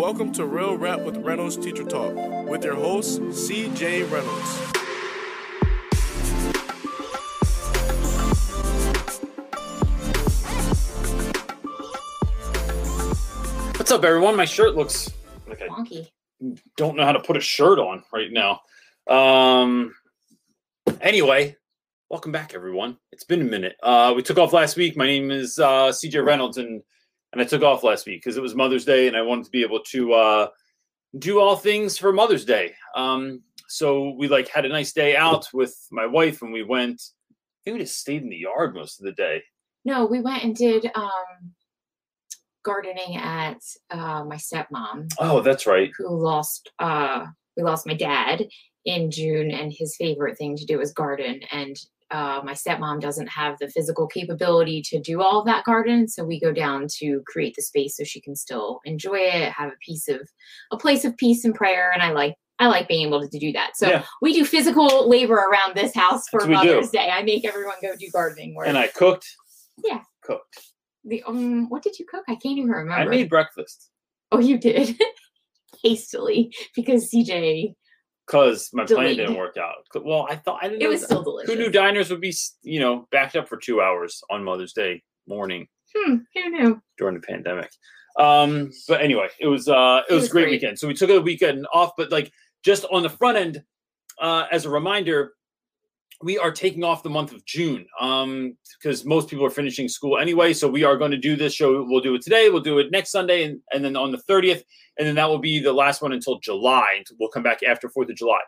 Welcome to Real Rap with Reynolds Teacher Talk with your host, CJ Reynolds. What's up, everyone? My shirt looks like I Wonky. don't know how to put a shirt on right now. Um. Anyway, welcome back, everyone. It's been a minute. Uh, we took off last week. My name is uh, CJ Reynolds, and and I took off last week because it was Mother's Day, and I wanted to be able to uh, do all things for Mother's Day. Um, so we like had a nice day out with my wife, and we went. I think we just stayed in the yard most of the day. No, we went and did um gardening at uh my stepmom Oh, that's right. who lost uh we lost my dad in June and his favorite thing to do is garden and uh, my stepmom doesn't have the physical capability to do all of that garden so we go down to create the space so she can still enjoy it have a piece of a place of peace and prayer and i like i like being able to do that so Yeah. we do physical labor around this house for do. mother's day i make everyone go do gardening work And I cooked. Yeah. Cooked. The um, what did you cook? I can't even remember. I made breakfast. Oh, you did hastily because CJ. Because my plan didn't work out. Well, I thought I didn't. It know was that- still delicious. Who knew diners would be, you know, backed up for two hours on Mother's Day morning Hmm, who knew? during the pandemic? Um, but anyway, it was uh, it, It was, was a great, great. weekend. So we took a weekend off, but like just on the front end, uh, as a reminder, we are taking off the month of June um, because most people are finishing school anyway. So we are going to do this show. We'll do it today. We'll do it next Sunday, and, and then on the thirtieth, and then that will be the last one until July. We'll come back after Fourth of July.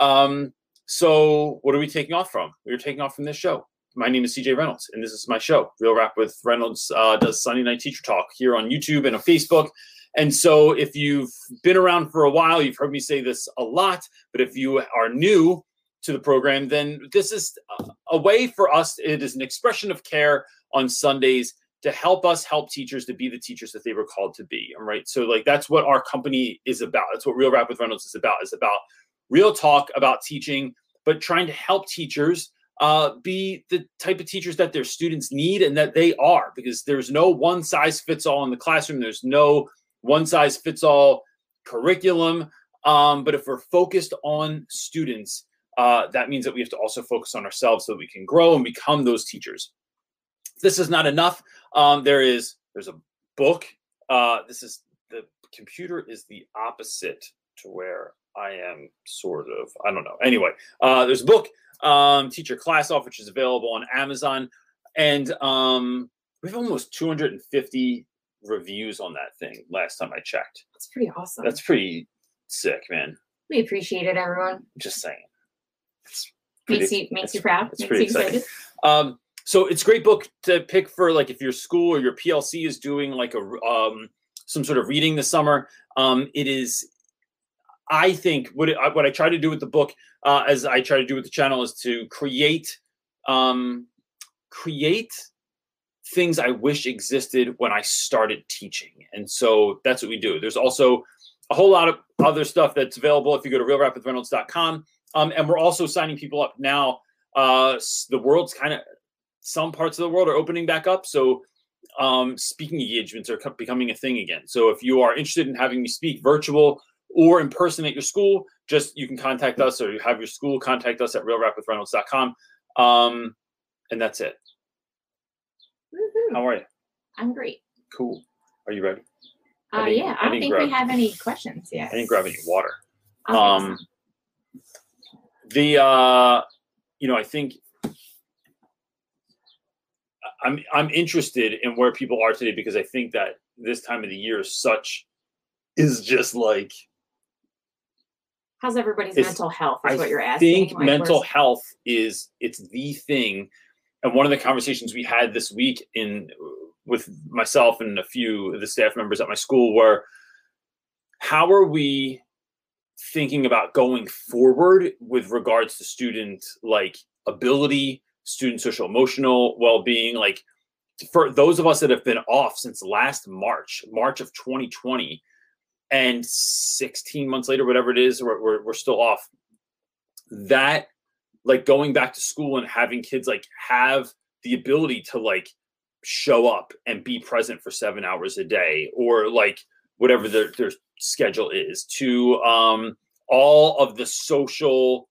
Um, so what are we taking off from? We are taking off from this show. My name is CJ Reynolds, and this is my show. Real Rap with Reynolds uh, does Sunday Night Teacher Talk here on YouTube and on Facebook. And so, if you've been around for a while, you've heard me say this a lot. But if you are new to the program, then this is a- way for us. It is an expression of care on Sundays to help us help teachers to be the teachers that they were called to be. All right. So, like, that's what our company is about. That's what Real Rap with Reynolds is about. It's about real talk about teaching, but trying to help teachers uh, be the type of teachers that their students need and that they are, because there's no one size fits all in the classroom. There's no one size fits all curriculum. Um, but if we're focused on students, uh, that means that we have to also focus on ourselves so that we can grow and become those teachers. This is not enough. Um, there is there's a book. Uh, this is the computer is the opposite to where I am sort of. I don't know. Anyway, uh, there's a book, um, Teach Your Class Off, which is available on Amazon, and um, we have almost 250 reviews on that thing. Last time I checked, That's pretty awesome. that's pretty sick, man. we appreciate it, everyone. Just saying. It's Makes you makes you proud. it's makes pretty you excited. Um, so it's a great book to pick for like if your school or your PLC is doing like a um, some sort of reading this summer. Um, it is, I think, what it, what I try to do with the book, uh, as I try to do with the channel, is to create um, create things I wish existed when I started teaching, and so that's what we do. There's also a whole lot of other stuff that's available if you go to realrapwithreynolds.com. Um, and we're also signing people up now. Uh, the world's kind of some parts of the world are opening back up, so um, speaking engagements are co- becoming a thing again. So if you are interested in having me speak virtual or in person at your school, just you can contact us or you have your school contact us at realrapwithreynolds.com. Um, and that's it. Woohoo. How are you? I'm great. Cool. Are you ready? I Uh, didn't- yeah, I I don't think grab- we have any questions yet. I didn't grab any water. Um, some. The uh you know i think i'm i'm interested in where people are today because i think that this time of the year is such is just like How's everybody's mental health? Is i what you're asking. I think Like, mental where's- health is it's the thing and one of the conversations we had this week in with myself and a few of the staff members at my school were how are we thinking about going forward with regards to student like ability student social emotional well-being like for those of us that have been off since last march march of 2020 and 16 months later whatever it is we're, we're, we're still off. That like going back to school and having kids like have the ability to like show up and be present for seven hours a day or like whatever their, their schedule is to um, all of the social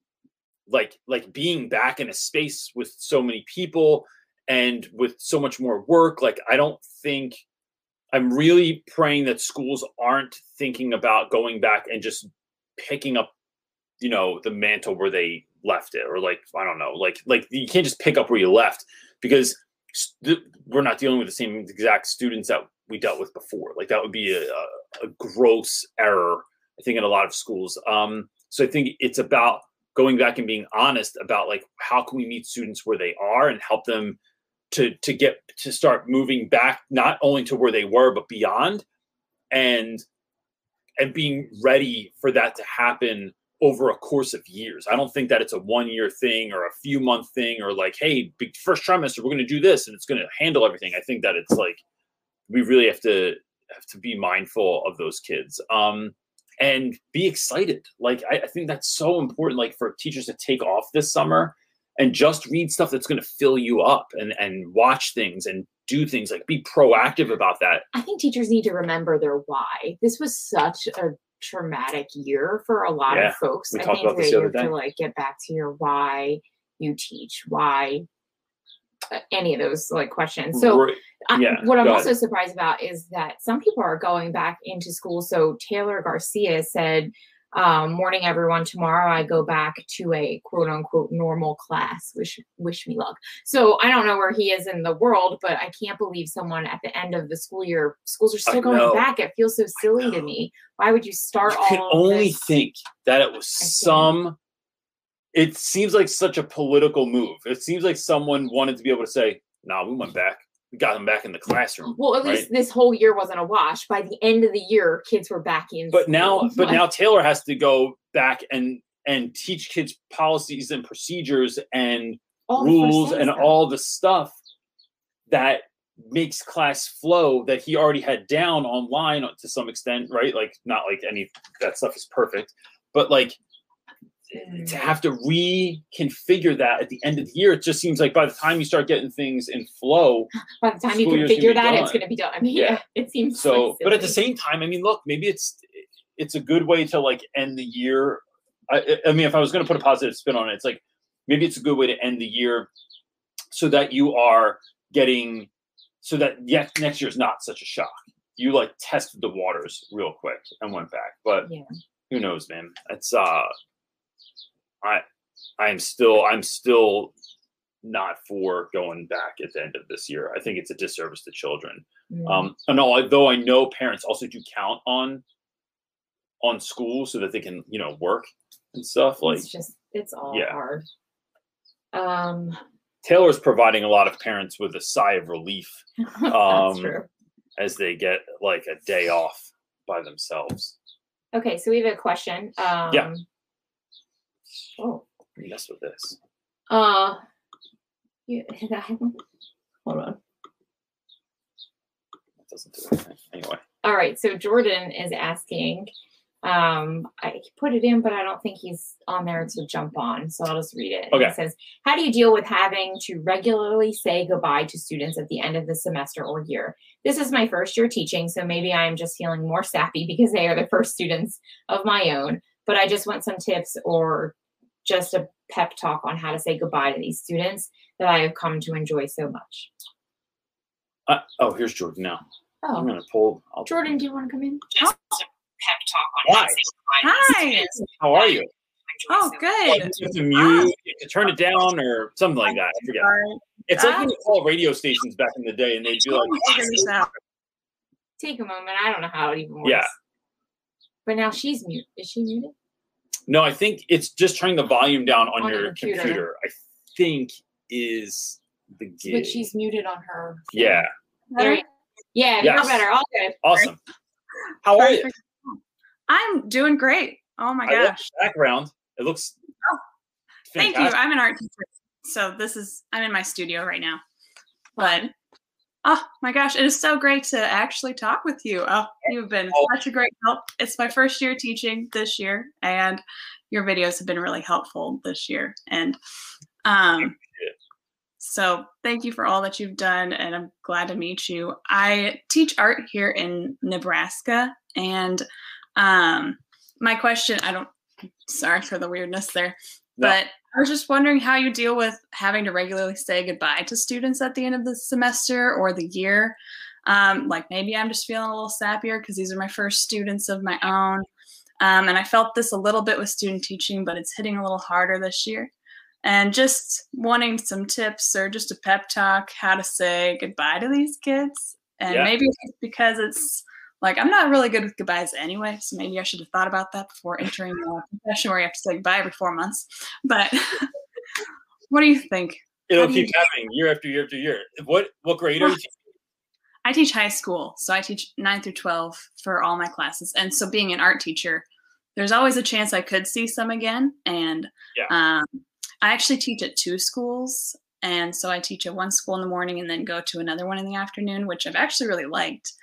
like like being back in a space with so many people and with so much more work like i don't think i'm really praying that schools aren't thinking about going back and just picking up you know the mantle where they left it or like i don't know like like you can't just pick up where you left because st- we're not dealing with the same exact students that we dealt with before. Like that would be a, a, a gross error i think in a lot of schools um so i think it's about going back and being honest about like how can we meet students where they are and help them to to get to start moving back not only to where they were but beyond and and being ready for that to happen over a course of years. I don't think that it's a one year thing or a few month thing or like, hey, first trimester, we're going to do this and it's going to handle everything. I think that it's like we really have to have to be mindful of those kids. Um, and be excited. Like I, I think that's so important. Like for teachers to take off this summer and just read stuff that's going to fill you up and and watch things and do things like be proactive about that. I think teachers need to remember their why. This was such a traumatic year for a lot Yeah, of folks. we I talked think about that this you the have other to day. like get back to your why you teach, why uh, any of those like questions. So Right. I, Yeah, what I'm also surprised about is that some people are going back into school. So Taylor Garcia said, um, "Morning, everyone. Tomorrow I go back to a quote unquote normal class. Wish wish me luck." So I don't know where he is in the world, but I can't believe someone at the end of the school year, schools are still going back. It feels so silly to me. Why would you start you can only this? think that it was some it seems like such a political move it seems like someone wanted to be able to say nah we went back got them back in the classroom Well, at right? least this whole year wasn't a wash. By the end of the year, kids were back in. but now but now taylor has to go back and and teach kids policies and procedures and all rules and stuff. all the stuff that makes class flow that he already had down online to some extent right like not like any that stuff is perfect but like to have to reconfigure that at the end of the year, it just seems like by the time you start getting things in flow, By the time you can figure that, it's going to be done. Yeah. Yeah, it seems so but at the same time, I mean, look, maybe it's it's a good way to like end the year. I, I mean, if I was going to put a positive spin on it, it's like maybe it's a good way to end the year so that you are getting so that yet next year is not such a shock. You like tested the waters real quick and went back, but Yeah. who knows, man? It's uh, I I'm still I'm still not for going back at the end of this year. I think it's a disservice to children. Mm. Um, and although I know parents also do count on on school so that they can you know work and stuff. Like it's just it's all yeah. hard. Um, Taylor's providing a lot of parents with a sigh of relief Um, as they get like a day off by themselves. Okay, so we have a question. Um, Yeah. Oh, Mess with this. uh, yeah, hold on. It doesn't do anything. Anyway. All right, so Jordan is asking. Um, I put it in, but I don't think he's on there to jump on, so I'll just read it. Okay. It says, "How do you deal with having to regularly say goodbye to students at the end of the semester or year? This is my first year teaching, so maybe I am just feeling more sappy because they are the first students of my own. But I just want some tips or just a pep talk on how to say goodbye to these students that I have come to enjoy so much." Uh, oh, here's Jordan now. Oh. I'm Oh, gonna pull. I'll, Jordan, do you want to come in? Just a pep talk on how Hi. to say goodbye Hi. How are you? Oh, so Like, good. you to mute, you have to turn it down, or something like that. I forget. Sorry. It's like when you call radio stations back in the day, and they'd be like, Let me figure. Take a moment. I don't know how it even works. Yeah. But now she's mute. Is she muted? No, I think it's just turning the volume down on, On your your computer. computer. I think is the gig. But she's muted on her. yeah, There you- Yeah, Yes. you're better. All good. awesome. How are you? I'm doing great. Oh my I gosh. the background. It looks. Oh, Thank you. I'm an art teacher. So this is I'm in my studio right now. But oh my gosh, it is so great to actually talk with you. Oh, you've been Oh. such a great help. It's my first year teaching this year, and your videos have been really helpful this year. And um So thank you for all that you've done, and I'm glad to meet you. I teach art here in Nebraska, and um, my question I don't, sorry for the weirdness there, No. but I was just wondering how you deal with having to regularly say goodbye to students at the end of the semester or the year. Um, like maybe I'm just feeling a little sappier because these are my first students of my own. Um, and I felt this a little bit with student teaching, but it's hitting a little harder this year. And just wanting some tips or just a pep talk, how to say goodbye to these kids. And Yeah. maybe it's because it's like I'm not really good with goodbyes anyway, so maybe I should have thought about that before entering a profession where you have to say goodbye every four months. But what do you think? It'll How do you keep happening year after year after year. What what grade are you? teaching? I teach high school, so I teach 9 through 12 for all my classes. And so being an art teacher, there's always a chance I could see some again. And Yeah. um, I actually teach at two schools. And so I teach at one school in the morning and then go to another one in the afternoon, which I've actually really liked.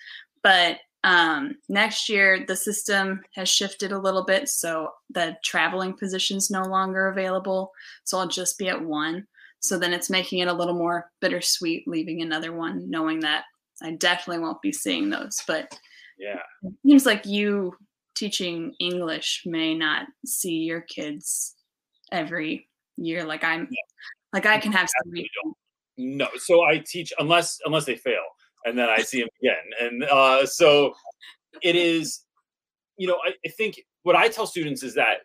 But um, next year, the system has shifted a little bit. So the traveling position is no longer available. So I'll just be at one. So then it's making it a little more bittersweet leaving another one, knowing that I definitely won't be seeing those. But Yeah. it seems like you teaching English may not see your kids every year. Like I'm, like I can have some. No. So I teach unless unless they fail, and then I see him again. And uh, so it is. You know, I, I think what I tell students is that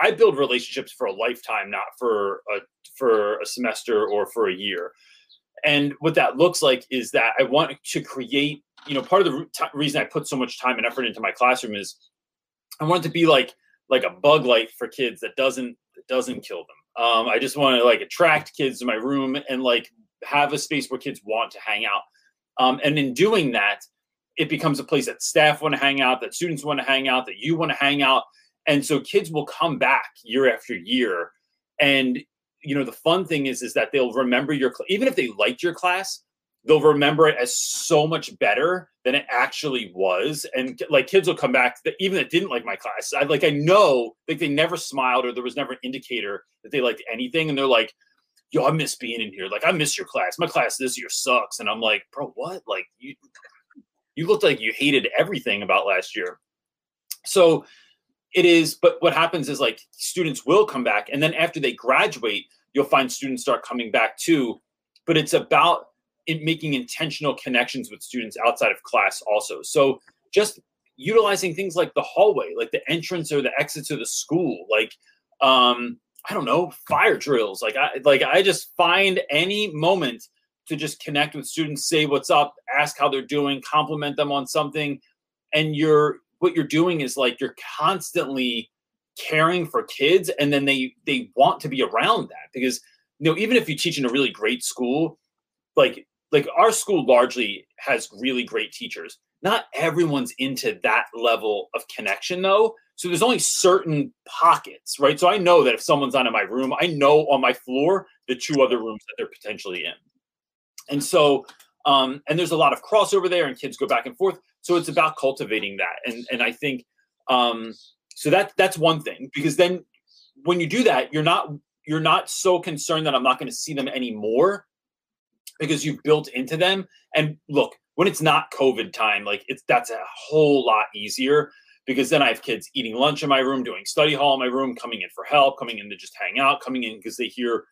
I build relationships for a lifetime, not for a for a semester or for a year. And what that looks like is that I want to create. You know, part of the ti- reason I put so much time and effort into my classroom is I want it to be like like a bug light for kids that doesn't that doesn't kill them. Um, I just want to like attract kids to my room and like have a space where kids want to hang out. Um, and in doing that, it becomes a place that staff want to hang out, that students want to hang out, that you want to hang out. And so kids will come back year after year. And you know, the fun thing is is that they'll remember your even if they liked your class, they'll remember it as so much better than it actually was. And like kids will come back that even that didn't like my class. I like I know like they never smiled or there was never an indicator that they liked anything. And they're like, yo, I miss being in here. Like I miss your class. My class this year sucks. And I'm like, bro, what? Like you you looked like you hated everything about last year. So it is, but what happens is like students will come back, and then after they graduate, you'll find students start coming back too. But it's about it making intentional connections with students outside of class also. So just utilizing things like the hallway, like the entrance or the exits of the school, like um, I don't know, fire drills. Like I like I just find any moment to just connect with students, say what's up, ask how they're doing, compliment them on something, and you're what you're doing is like you're constantly caring for kids and then they they want to be around that. Because you know even if you teach in a really great school like like our school largely has really great teachers. Not everyone's into that level of connection though so there's only certain pockets right? So i know that if someone's not in my room i know on my floor the two other rooms that they're potentially in. And so um and there's a lot of crossover there and kids go back and forth. So it's about cultivating that. And and i think um so that that's one thing because then when you do that you're not you're not so concerned that i'm not going to see them anymore because you've built into them. And look when it's not covid time like it's that's a whole lot easier because then i have kids eating lunch in my room doing study hall in my room coming in for help coming in to just hang out coming in because they hear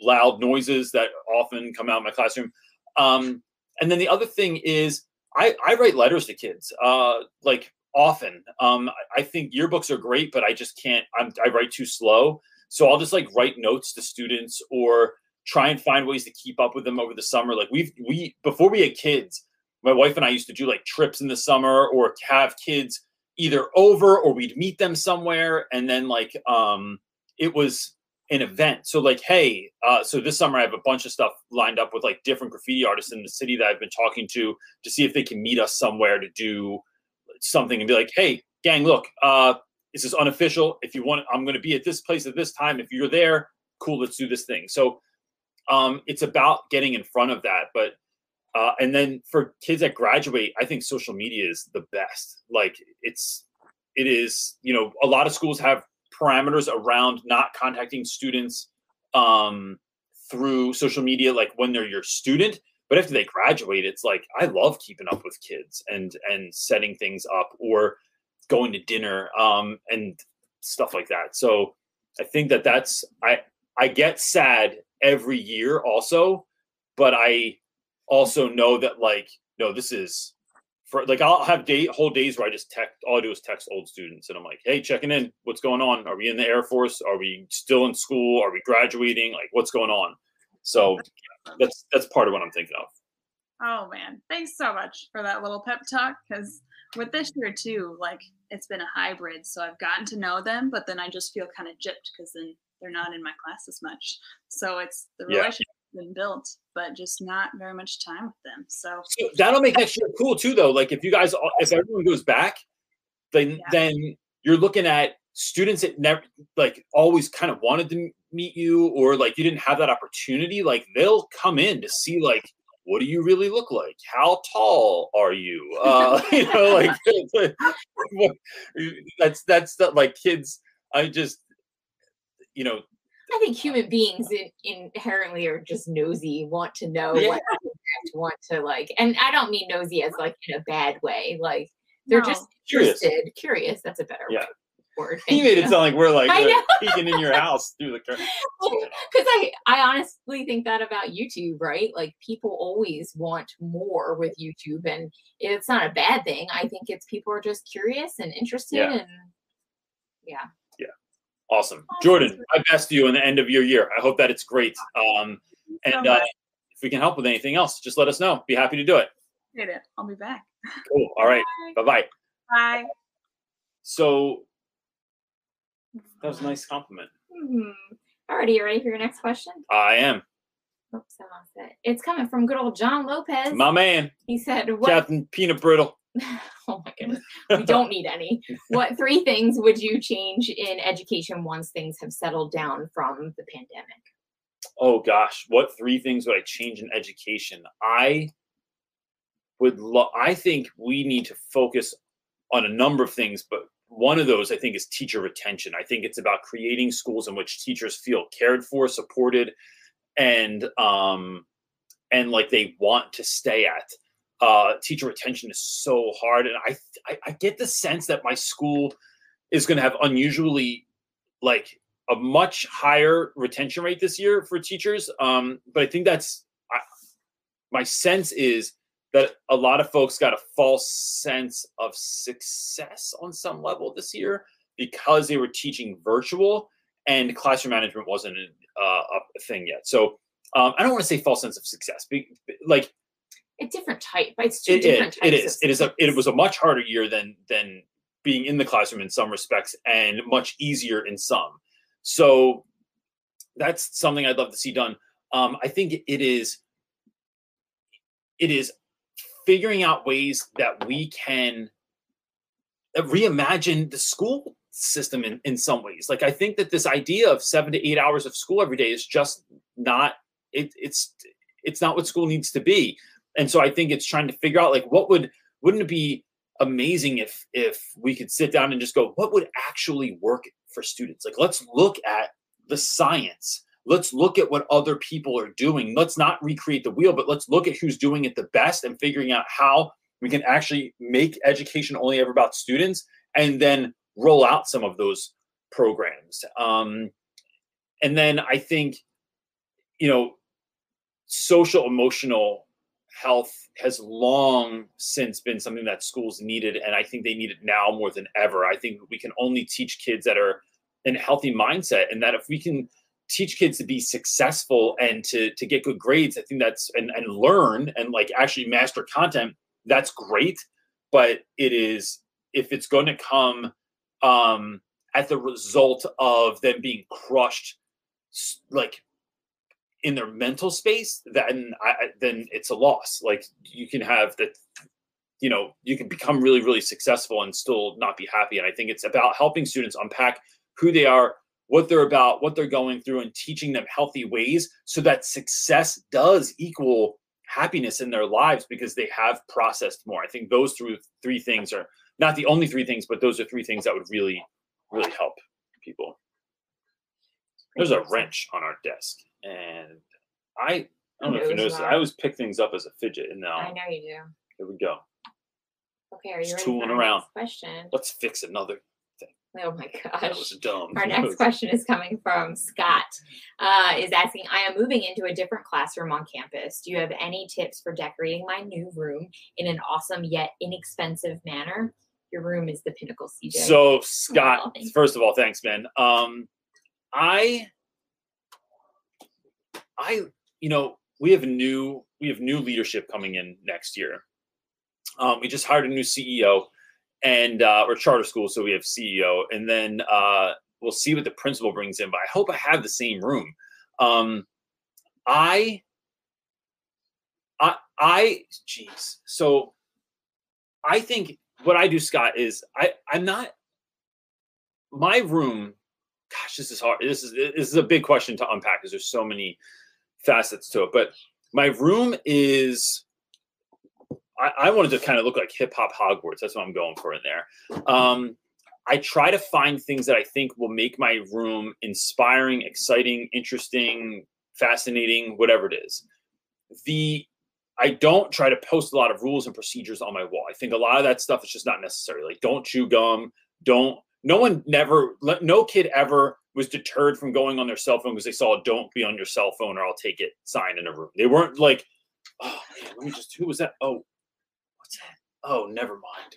loud noises that often come out of my classroom um, and then the other thing is I, I write letters to kids uh, like often. Um, I- think yearbooks are great, but I just can't. I'm, I write too slow, so I'll just like write notes to students or try and find ways to keep up with them over the summer. Like we've we before we had kids, my wife and I used to do like trips in the summer or have kids either over or we'd meet them somewhere, and then like um, it was an event. So like, hey, uh, so this summer I have a bunch of stuff lined up with like different graffiti artists in the city that I've been talking to to see if they can meet us somewhere to do something and be like, hey, gang, look, uh, this is unofficial. If you want, I'm going to be at this place at this time. If you're there, cool, let's do this thing. So um, it's about getting in front of that. But uh, and then for kids that graduate, I think social media is the best. Like it's it is, you know, a lot of schools have parameters around not contacting students um, through social media like when they're your student but after they graduate it's like i love keeping up with kids and and setting things up or going to dinner um and stuff like that so i think that that's i i get sad every year also but i also know that like no this is for like I'll have day whole days where I just text all I do is text old students and I'm like, hey, checking in. What's going on? Are we in the Air Force? Are we still in school? Are we graduating? Like what's going on? So that's that's part of what I'm thinking of. Oh man, thanks so much for that little pep talk. Because with this year too, like it's been a hybrid, so I've gotten to know them, but then I just feel kind of gypped because then they're not in my class as much. So it's the relationship been built, but just not very much time with them. So So that'll make next year cool too, though. Like if you guys, if everyone goes back, then Yeah. then you're looking at students that never like always kind of wanted to meet you, or like you didn't have that opportunity. Like they'll come in to see like what do you really look like? How tall are you? Uh, you know, like that's that's the, like kids. I just you know I think human beings in, inherently are just nosy, want to know Yeah. what to want to like, and I don't mean nosy as like in a bad way. Like they're No. just Curious. interested, curious. That's a better Yeah. word. he made it sound like we're like I uh, peeking in your house through the curtain. because I, I honestly think that about YouTube, right? Like people always want more with YouTube, and it's not a bad thing. I think it's people are just curious and interested, Yeah. and yeah, Awesome. Jordan, my best to you in the end of your year. I hope that it's great. Um, and uh, if we can help with anything else, just let us know. Be happy to do it. I'll be back. Cool. All right. Bye bye. Bye. So that was a nice compliment. Hmm. Alrighty, you ready for your next question? I am. Oops, I lost it. It's coming from good old John Lopez. My man, he said, "What? Captain Peanut Brittle. oh my goodness, we don't need any. What three things would you change in education once things have settled down from the pandemic?" Oh gosh, what three things would I change in education? I would lo- I think we need to focus on a number of things, but one of those I think is teacher retention. I think it's about creating schools in which teachers feel cared for, supported, and um and like they want to stay at. Uh, teacher retention is so hard, and I I, I get the sense that my school is going to have unusually like a much higher retention rate this year for teachers. Um, but I think that's I, my sense is that a lot of folks got a false sense of success on some level this year because they were teaching virtual and classroom management wasn't a, uh, a thing yet. So um, I don't want to say false sense of success, like A different type. It's two it different is. types. It is. It is. A, it was a much harder year than than being in the classroom in some respects, and much easier in some. So that's something I'd love to see done. Um, I think it is. It is figuring out ways that we can reimagine the school system in, in some ways. Like I think that this idea of seven to eight hours of school every day is just not it, it's it's not what school needs to be. And so i think it's trying to figure out like what would wouldn't it be amazing if if we could sit down and just go what would actually work for students? Like let's look at the science. Let's look at what other people are doing. Let's not recreate the wheel but let's look at who's doing it the best and figuring out how we can actually make education only ever about students and then roll out some of those programs. Um, and then i think you know social emotional health has long since been something that schools needed and i think they need it now more than ever. I think we can only teach kids that are in a healthy mindset and that if we can teach kids to be successful and to to get good grades i think that's and, and learn and like actually master content that's great. But it is if it's going to come um at the result of them being crushed like in their mental space, then I- then it's a loss. Like you can have that, you know, you can become really, really successful and still not be happy. And I think it's about helping students unpack who they are, what they're about, what they're going through, and teaching them healthy ways so that success does equal happiness in their lives because they have processed more. I think those three three things are not the only three things, but those are three things that would really, really help people. There's a wrench on our desk, and I I don't know if you noticed, I always pick things up as a fidget, and now I know you do. here we go. Okay, are you Just ready tooling for around. next question? Let's fix another. Thing. Oh my gosh. That was dumb. Our next question is coming from Scott. Uh, is asking, I am moving into a different classroom on campus. Do you have any tips for decorating my new room in an awesome yet inexpensive manner? Your room is the pinnacle, CJ. So Scott, you. first of all, thanks, man. Um, I, I, you know, we have new we have new leadership coming in next year. Um, we just hired a new CEO, and uh, or charter school, so we have CEO, and then uh, we'll see what the principal brings in. But I hope I have the same room. Um, I, I, I, jeez. So, I think what I do, Scott, is I I'm not my room. Gosh, this is hard. This is this is a big question to unpack because there's so many facets to it. But my room is. I, I wanted to kind of look like hip hop Hogwarts. That's what I'm going for in there. Um, I try to find things that I think will make my room inspiring, exciting, interesting, fascinating, whatever it is. The I don't try to post a lot of rules and procedures on my wall. I think a lot of that stuff is just not necessary. Like don't chew gum, don't no one never no kid ever was deterred from going on their cell phone because they saw a don't be on your cell phone or I'll take it sign in a room. They weren't like, oh man, let me just who was that? Oh, what's that? Oh, never mind.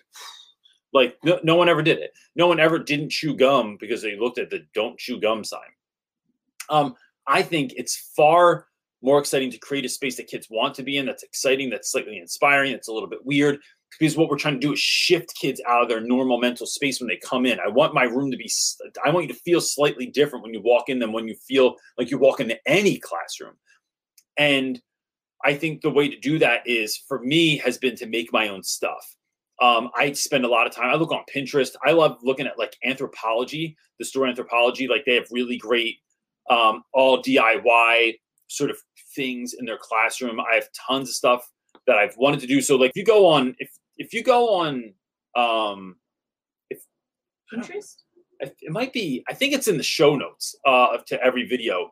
Like no, no one ever did it. No one ever didn't chew gum because they looked at the don't chew gum sign. Um, I think it's far more exciting to create a space that kids want to be in that's exciting, that's slightly inspiring, that's a little bit weird. Because what we're trying to do is shift kids out of their normal mental space when they come in. I want my room to be, I want you to feel slightly different when you walk in than when you feel like you walk into any classroom. And I think the way to do that is for me has been to make my own stuff. Um, I spend a lot of time. I look on Pinterest. I love looking at like Anthropologie, the store Anthropologie. Like they have really great, um, all DIY sort of things in their classroom. I have tons of stuff that I've wanted to do. So like if you go on, if if you go on, um, if Pinterest? It might be i think it's in the show notes uh to every video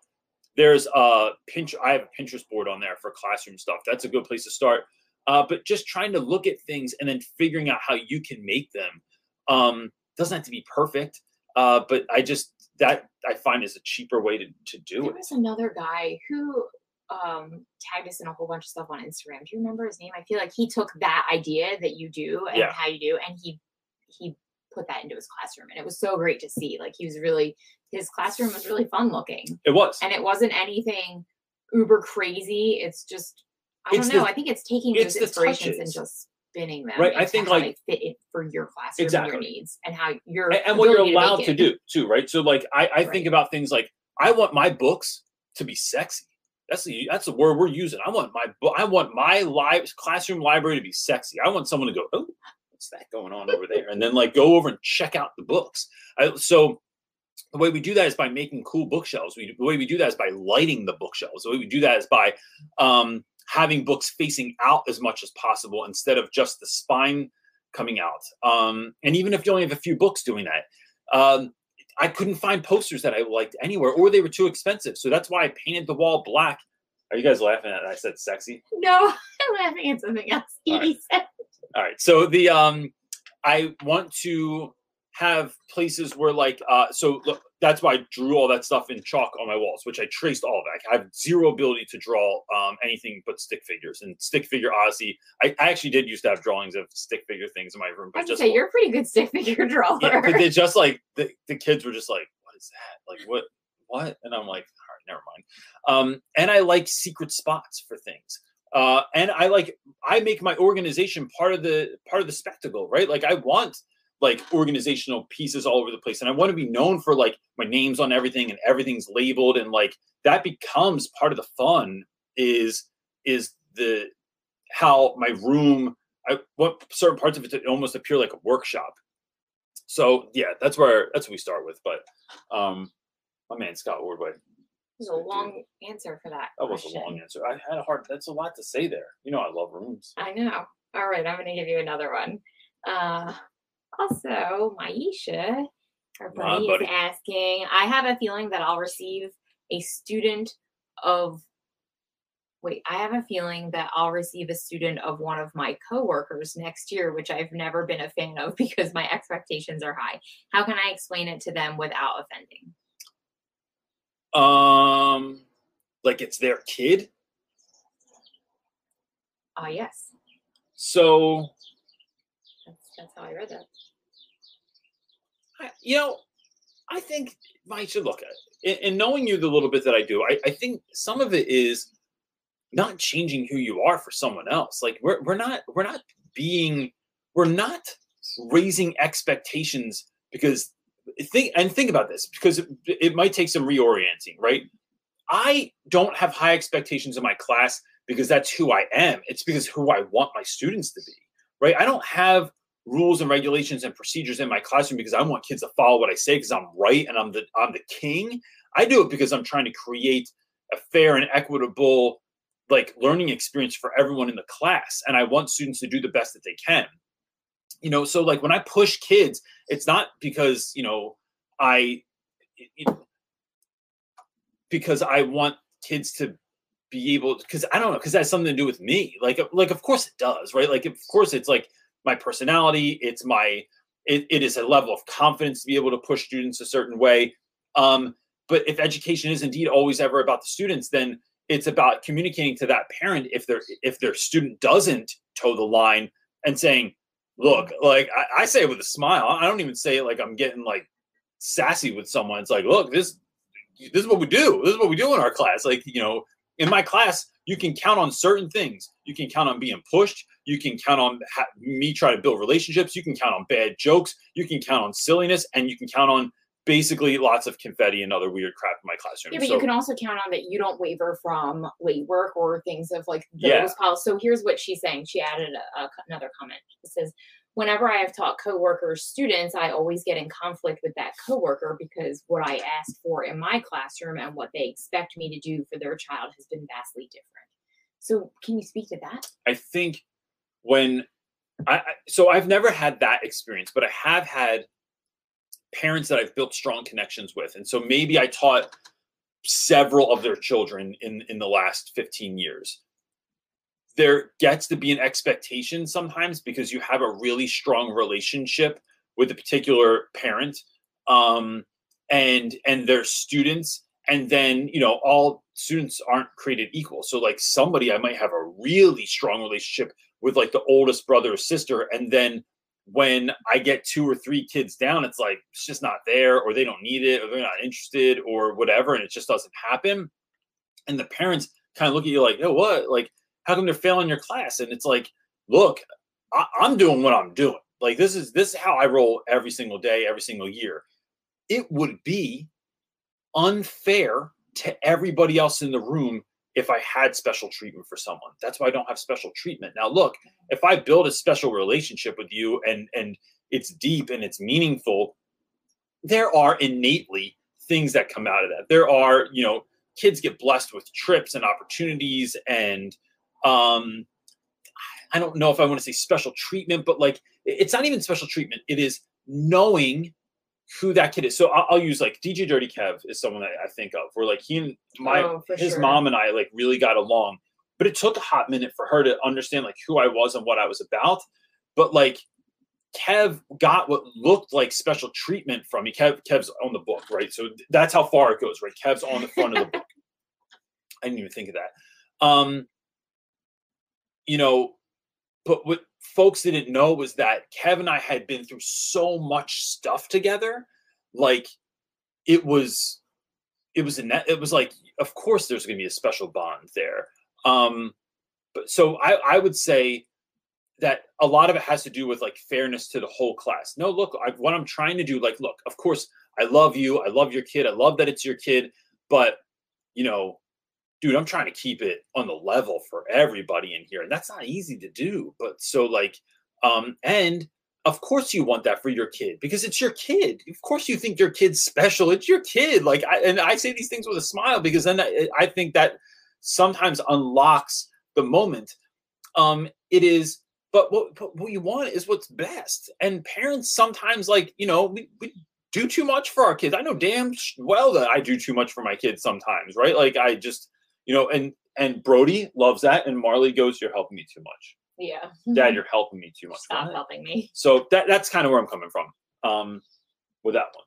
there's a pinch i have a pinterest board on there for classroom stuff that's a good place to start uh but just trying to look at things and then figuring out how you can make them um doesn't have to be perfect uh but i just that i find is a cheaper way to, to do There it was another guy who um tagged us in a whole bunch of stuff on Instagram. Do you remember his name? I feel like he took that idea that you do and Yeah. how you do, and he he put that into his classroom, and it was so great to see. Like he was really his classroom was really fun looking, it was and it wasn't anything uber crazy. It's just I It's don't know. the- I think it's taking it's those the inspirations and just spinning them. Right, I think, like- fit it for your classroom and Exactly. your needs and how your and, and what you're allowed to it. do too, right? So like I, I think about things like I want my books to be sexy. That's the that's the word we're using. I want my book. I want my live classroom library to be sexy. I want someone to go, oh, what's that going on over there? And then like go over and check out the books. I, so the way we do that is by making cool bookshelves. We, the way we do that is by lighting the bookshelves. The way we do that is by um, having books facing out as much as possible instead of just the spine coming out. Um, and even if you only have a few books doing that, um, I couldn't find posters that I liked anywhere, or they were too expensive. So that's why I painted the wall black. Are you guys laughing at? I said sexy. No, I'm laughing at something else. All right. All right. So the um I want to have places where like uh so look that's why I drew all that stuff in chalk on my walls, which I traced all of it. I have zero ability to draw um anything but stick figures. And stick figure Odyssey. I, I actually did used to have drawings of stick figure things in my room, I but gonna just say you're a pretty good stick figure drawer. yeah, but they just like the, the kids were just like, what is that? Like what what? And I'm like, all right, never mind. Um, and I like secret spots for things. Uh, and I like I make my organization part of the part of the spectacle, right? Like I want like organizational pieces all over the place, and I want to be known for like my name's on everything and everything's labeled, and like that becomes part of the fun. Is is the how my room I want certain parts of it to almost appear like a workshop. So yeah, that's where that's what we start with. But um my man Scott Wardway. was a long answer for that. That was a long answer. I had a hard that's a lot to say there. You know I love rooms. I know. All right, I'm gonna give you another one. Uh, also, Maisha, our buddy, buddy. is asking. I have a feeling that I'll receive a student of wait, I have a feeling that I'll receive a student of one of my coworkers next year, which I've never been a fan of because my expectations are high. How can I explain it to them without offending? Um, like it's their kid. Ah, yes. So That's how I read that. I, you know, I think I should look at it. In, in knowing you the little bit that I do, I, I think some of it is not changing who you are for someone else. Like we're we're not we're not being we're not raising expectations because think and think about this because it, it might take some reorienting, right? I don't have high expectations in my class because that's who I am. It's because who I want my students to be, right? I don't have rules and regulations and procedures in my classroom because I want kids to follow what I say because I'm right and I'm the I'm the king. I do it because I'm trying to create a fair and equitable like learning experience for everyone in the class and I want students to do the best that they can. You know, so like when I push kids, it's not because, you know, I because I want kids to be able because I don't know because that's something to do with me. Like like of course it does, right? Like of course it's like my personality, it's my it, it is a level of confidence to be able to push students a certain way. Um, but if education is indeed always ever about the students, then it's about communicating to that parent if their if their student doesn't toe the line and saying, look, like I, I say it with a smile. I don't even say it like I'm getting like sassy with someone. It's like, look, this this is what we do. This is what we do in our class. Like, you know, in my class, you can count on certain things. You can count on being pushed. You can count on ha- me trying to build relationships. You can count on bad jokes. You can count on silliness, and you can count on basically lots of confetti and other weird crap in my classroom. Yeah, but So- you can also count on that you don't waver from late work or things of like those Yeah. policies. So here's what she's saying. She added a, a, another comment. It says, whenever I have taught coworkers, students, I always get in conflict with that coworker because what I asked for in my classroom and what they expect me to do for their child has been vastly different. So can you speak to that? I think when I so I've never had that experience, but I have had parents that I've built strong connections with, and so maybe I taught several of their children in in the last 15 years. There gets to be an expectation sometimes because you have a really strong relationship with a particular parent um, and and their students and then you know all students aren't created equal so like somebody i might have a really strong relationship with like the oldest brother or sister and then when i get two or three kids down it's like it's just not there or they don't need it or they're not interested or whatever and it just doesn't happen. And the parents kind of look at you like oh what? Like how come they're failing your class? And it's like look I, i'm doing what i'm doing. Like this is this is how i roll every single day every single year. It would be unfair to everybody else in the room if I had special treatment for someone. That's why I don't have special treatment. Now look, if I build a special relationship with you and and it's deep and it's meaningful, there are innately things that come out of that. There are, you know, kids get blessed with trips and opportunities and um I don't know if I want to say special treatment, but like it's not even special treatment. It is knowing who that kid is. So I'll, I'll use like DJ Dirty Kev is someone that I think of where like he and my Oh, his sure. mom and I like really got along, but it took a hot minute for her to understand like who I was and what I was about. But like Kev got what looked like special treatment from me. Kev Kev's on the book, right? So that's how far it goes, right? Kev's on the front of the book. I didn't even think of that. Um, you know, but what folks didn't know was that Kev and I had been through so much stuff together. Like it was, it was a net, it was like, of course there's going to be a special bond there. Um, but so I, I would say that a lot of it has to do with like fairness to the whole class. No, look, I, what I'm trying to do, like, look, of course, I love you. I love your kid. I love that it's your kid. But, you know, dude, I'm trying to keep it on the level for everybody in here. And that's not easy to do. But so, like, um, and of course you want that for your kid because it's your kid. Of course you think your kid's special. It's your kid. Like, I, and I say these things with a smile because then I, I think that sometimes unlocks the moment. Um, it is, but what, but what you want is what's best. And parents sometimes, like, you know, we, we do too much for our kids. I know damn well that I do too much for my kids sometimes, right? Like, I just, you know, and and Brody loves that, and Marley goes, "You're helping me too much, Yeah. Dad. You're helping me too much." Stop helping me. So that that's kind of where I'm coming from um, with that one.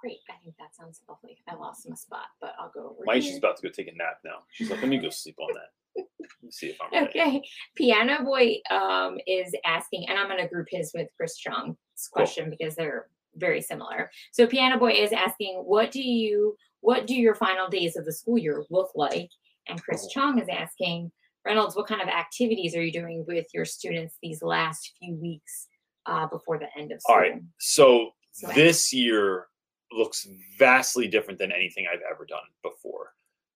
Great. I think that sounds lovely. I lost my spot, but I'll go over Maisha's here. about to go take a nap now. She's like, "Let me go sleep on that." Let me see if I'm ready. Okay. Piano Boy um, is asking, and I'm going to group his with Chris Chung's question because they're very similar. So Piano Boy is asking, what do you, what do your final days of the school year look like? And Chris Oh. Chung is asking, Reynolds, what kind of activities are you doing with your students these last few weeks uh, before the end of school? All right. So So this year looks vastly different than anything I've ever done before.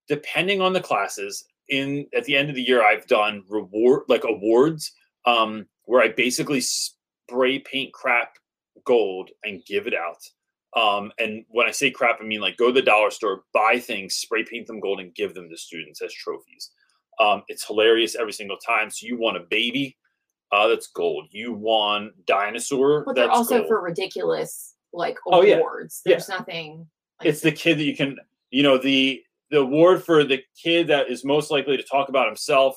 Depending on the classes, in at the end of the year, I've done reward like awards, um, where I basically spray paint crap gold and give it out. Um, and when I say crap, I mean like go to the dollar store, buy things, spray paint them gold, and give them to students as trophies. Um, it's hilarious every single time. So you want a baby, uh, that's gold. You want dinosaur, But that's they're also gold. for ridiculous like Oh, yeah. awards. Yeah. There's nothing. Like, it's the kid that you can you know the the award for the kid that is most likely to talk about himself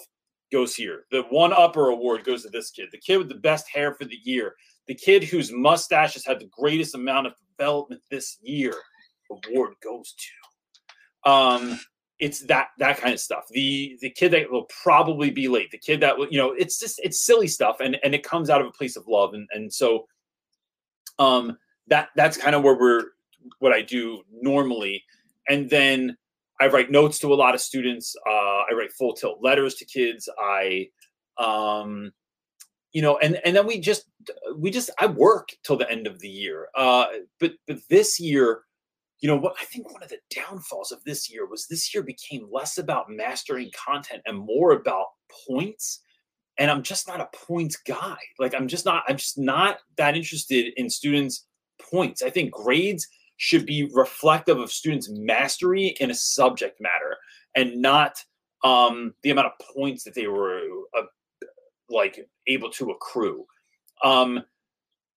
goes here the one upper award goes to this kid the kid with the best hair for the year the kid whose mustache has had the greatest amount of development this year award goes to um it's that that kind of stuff the the kid that will probably be late the kid that will you know it's just it's silly stuff and and it comes out of a place of love and and so um that that's kind of where we're what I do normally. And then I write notes to a lot of students. Uh, I write full tilt letters to kids. I, um, you know, and and then we just we just I work till the end of the year. Uh, but but this year, you know, what I think one of the downfalls of this year was this year became less about mastering content and more about points. And I'm just not a points guy. Like I'm just not. I'm just not that interested in students' points. I think grades should be reflective of students' mastery in a subject matter and not um, the amount of points that they were uh, like able to accrue. Um,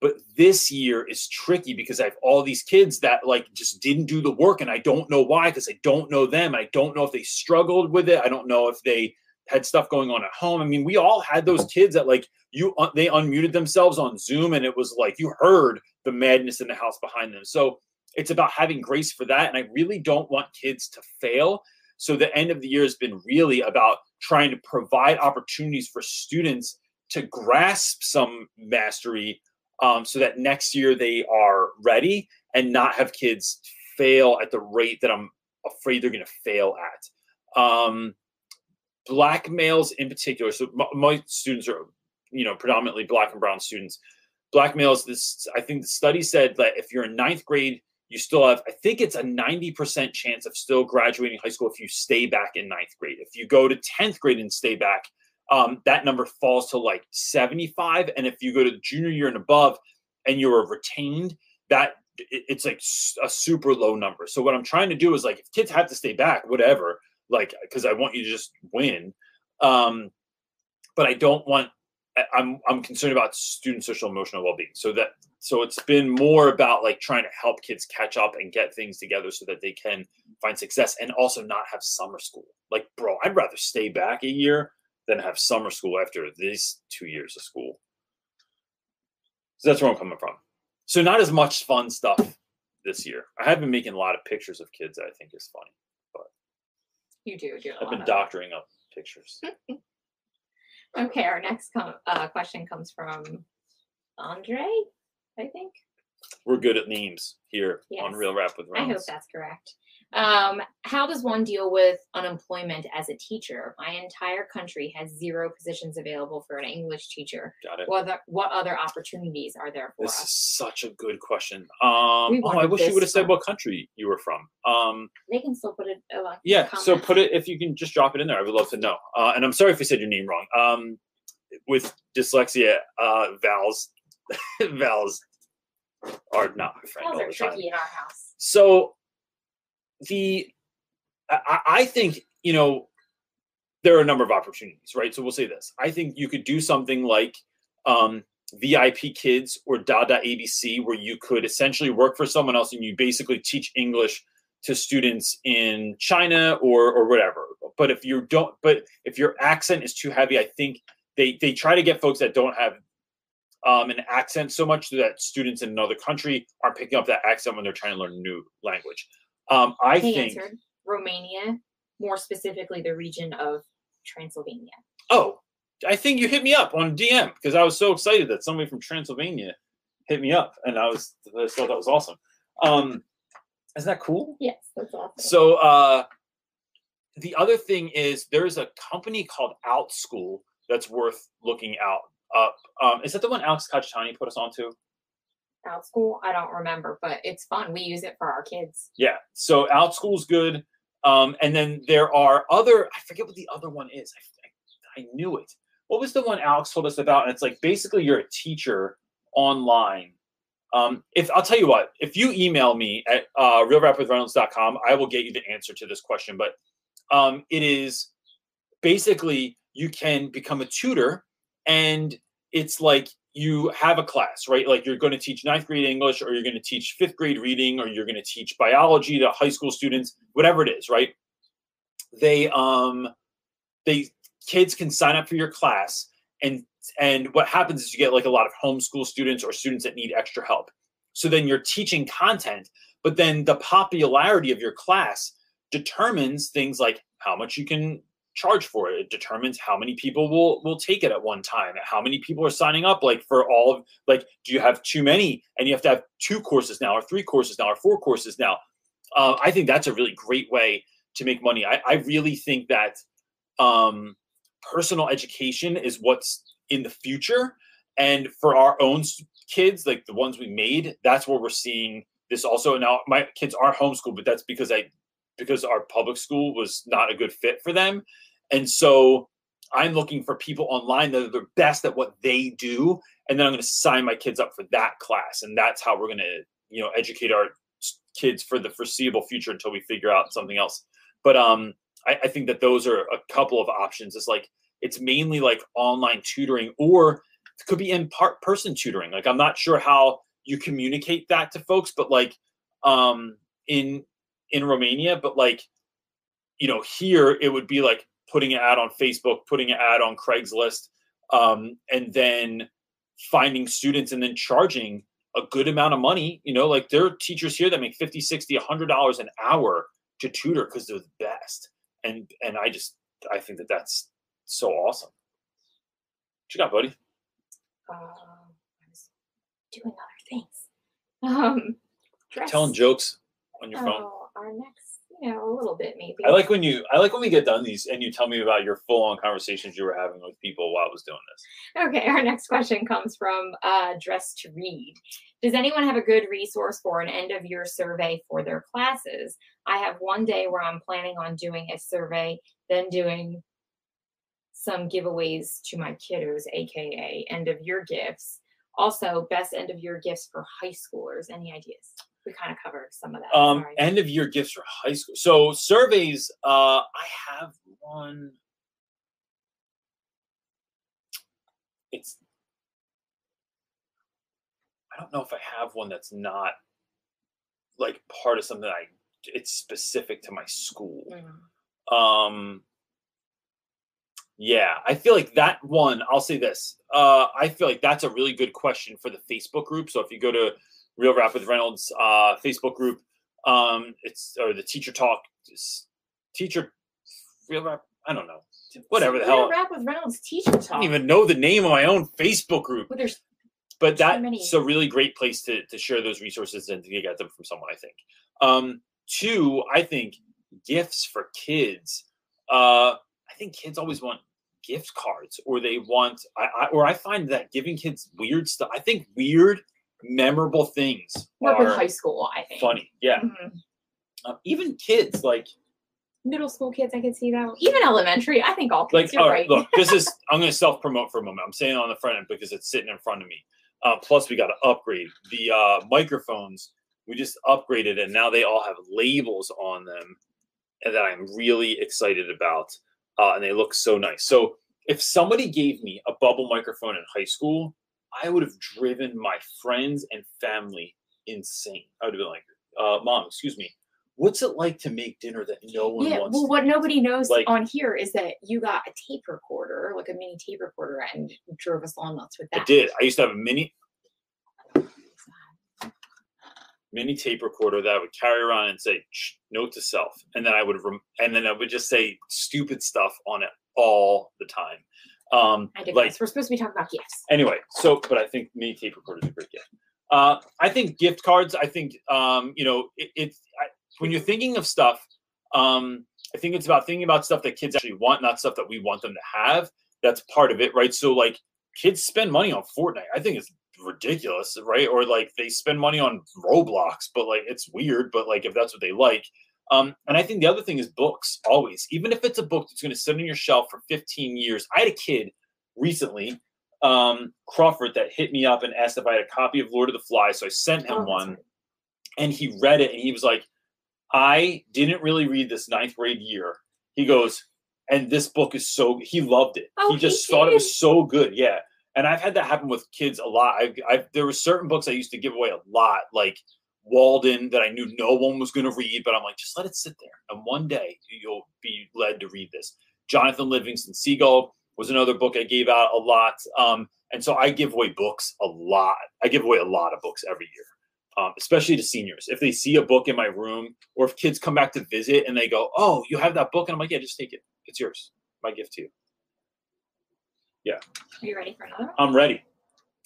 but this year is tricky because I have all these kids that like just didn't do the work, and I don't know why because I don't know them. I don't know if they struggled with it. I don't know if they had stuff going on at home. I mean, we all had those kids that like you uh, they unmuted themselves on Zoom, and it was like you heard the madness in the house behind them. So it's about having grace for that. And I really don't want kids to fail. So the end of the year has been really about trying to provide opportunities for students to grasp some mastery um, so that next year they are ready and not have kids fail at the rate that I'm afraid they're going to fail at. Um, black males in particular, so m- my students are, you know, predominantly black and brown students. Black males, this I think the study said that if you're in ninth grade, you still have, I think it's a 90% chance of still graduating high school if you stay back in ninth grade. If you go to 10th grade and stay back, um, that number falls to like 75. And if you go to junior year and above and you're retained, that it's like a super low number. So what I'm trying to do is like, if kids have to stay back, whatever, like, because I want you to just win. Um, but I don't want, I'm, I'm concerned about student social emotional well-being. So that, so it's been more about like trying to help kids catch up and get things together so that they can find success and also not have summer school. Like, bro, I'd rather stay back a year than have summer school after these two years of school. So that's where I'm coming from. So not as much fun stuff this year. I have been making a lot of pictures of kids that I think is funny. But you do do. I've been doctoring up pictures. Okay, our next com- uh, question comes from Andre, I think. We're good at names here on Real Rap with I hope that's correct. Um, how does one deal with unemployment as a teacher? My entire country has zero positions available for an English teacher. Got it. What other, what other opportunities are there for This is such a good question. Um, oh, I wish you would have said what country you were from. Um, They can still put it. Uh, like, yeah, so put it if you can just drop it in there. I would love to know. Uh, and I'm sorry if I said your name wrong. Um, with dyslexia, uh, vowels, vowels are not my friend all the time. tricky in our house. So the I, I think you know there are a number of opportunities, right? So we'll say this. I think you could do something like um, VIP Kids or Dada ABC, where you could essentially work for someone else and you basically teach English to students in China or or whatever. But if you don't, but if your accent is too heavy, I think they they try to get folks that don't have um, an accent so much that students in another country are picking up that accent when they're trying to learn a new language. Um, I He think. answered Romania, more specifically the region of Transylvania. Oh, I think you hit me up on DM because I was so excited that somebody from Transylvania hit me up, and I was I thought that was awesome. Um, isn't that cool? Yes, that's awesome. So uh, the other thing is there's a company called OutSchool that's worth looking out up. Um, is that the one Alex Kachitani put us onto? Out school, I don't remember, but it's fun. We use it for our kids. Yeah. So OutSchool's good. Um, and then there are other. I forget what the other one is. I, I, I knew it. What was the one Alex told us about? And it's like basically you're a teacher online. Um, if I'll tell you what, if you email me at uh, realrapwithreynolds.com, I will get you the answer to this question. But um, it is basically you can become a tutor, and it's like you have a class, right? Like you're going to teach ninth grade English, or you're going to teach fifth grade reading, or you're going to teach biology to high school students, whatever it is, right? They um they kids can sign up for your class and and what happens is you get like a lot of homeschool students or students that need extra help. So then you're teaching content, but then the popularity of your class determines things like how much you can charge for it. It determines how many people will will take it at one time, how many people are signing up. Like for all of like, do you have too many, and you have to have two courses now, or three courses now, or four courses now? Uh, I think that's a really great way to make money. I, I really think that um, personal education is what's in the future, and for our own kids, like the ones we made, that's where we're seeing this also. Now my kids are homeschooled, but that's because I because our public school was not a good fit for them. And so I'm looking for people online that are the best at what they do. And then I'm going to sign my kids up for that class. And that's how we're going to, you know, educate our kids for the foreseeable future until we figure out something else. But um, I, I think that those are a couple of options. It's like, it's mainly like online tutoring or it could be in part person tutoring. Like, I'm not sure how you communicate that to folks, but like, um, in, in Romania, but like, you know, here it would be like putting an ad on Facebook, putting an ad on Craigslist, um, and then finding students and then charging a good amount of money. You know, like there are teachers here that make 50, 60, 100 dollars an hour to tutor because they're the best. And and I just I think that that's so awesome. What you got, buddy? Uh, I was doing other things. Um, dress. Telling jokes on your phone. Oh, our next, you know, a little bit maybe. I like when you I like when we get done these and you tell me about your full on conversations you were having with people while I was doing this. Okay, our next question comes from uh, Dress to Read. Does anyone have a good resource for an end of year survey for their classes? I have one day where I'm planning on doing a survey, then doing some giveaways to my kiddos, aka end of year gifts. Also, best end of year gifts for high schoolers. Any ideas? We kind of covered some of that. Um, sorry. end of year gifts for high school. So surveys, uh, I have one. It's. I don't know if I have one that's not like part of something I. It's specific to my school. Mm. Um. Yeah, I feel like that one. I'll say this. Uh, I feel like that's a really good question for the Facebook group. So if you go to Real Rap with Reynolds uh, Facebook group, um, it's or the Teacher Talk, teacher Real Rap. I don't know, whatever the hell. Real. Rap with Reynolds teacher Talk. I don't even know the name of my own Facebook group, Well, there's but that's a really great place to to share those resources and to get them from someone. I think. Um, two, I think gifts for kids. Uh, I think kids always want gift cards, or they want, I, I or I find that giving kids weird stuff. I think weird, memorable things work with high school. I think funny. Yeah, Mhm. um, even kids like middle school kids, I could see that. Even elementary, I think all kids. like all right. right look this is i'm going to self promote for a moment i'm saying on the front end because it's sitting in front of me uh, plus we got to upgrade the uh, microphones we just upgraded and now they all have labels on them and that i'm really excited about uh, and they look so nice so if somebody gave me a bubble microphone in high school i would have driven my friends and family insane i would have been like uh, mom excuse me what's it like to make dinner that no one Yeah, wants? well, what nobody knows Like- on here is that you got a tape recorder, like a mini tape recorder, and drove us all nuts with that. I did. I used to have a mini mini tape recorder that I would carry around and say "Shh, note to self, and then I would rem- and then I would just say stupid stuff on it all the time. Um, I digress. like We're supposed to be talking about gifts. anyway, so but I think mini tape recorder is a great gift. Uh, I think gift cards. I think um, you know it, it's I, when you're thinking of stuff. Um, I think it's about thinking about stuff that kids actually want, not stuff that we want them to have. That's part of it, right? So like kids spend money on Fortnite. I think it's ridiculous, right? Or like they spend money on Roblox, but like it's weird, but like if that's what they like. Um, and I think the other thing is books, always. Even if it's a book that's going to sit on your shelf for 15 years. I had a kid recently, um, Crawford, that hit me up and asked if I had a copy of Lord of the Flies. So I sent him Oh, one right. and he read it and he was like, I didn't really read this ninth grade year. He goes, and this book is so he loved it. Oh, he he just thought it was so good. Yeah. And I've had that happen with kids a lot. I, I there were certain books I used to give away a lot, like Walden, that I knew no one was going to read, but I'm like, just let it sit there, and one day you'll be led to read this. Jonathan Livingston Seagull was another book I gave out a lot, um, and so I give away books a lot. I give away a lot of books every year um, especially to seniors. If they see a book in my room, or if kids come back to visit and they go, "Oh, you have that book," and I'm like, "Yeah, just take it. It's yours. My gift to you. Yeah. Are you ready for another one? I'm ready,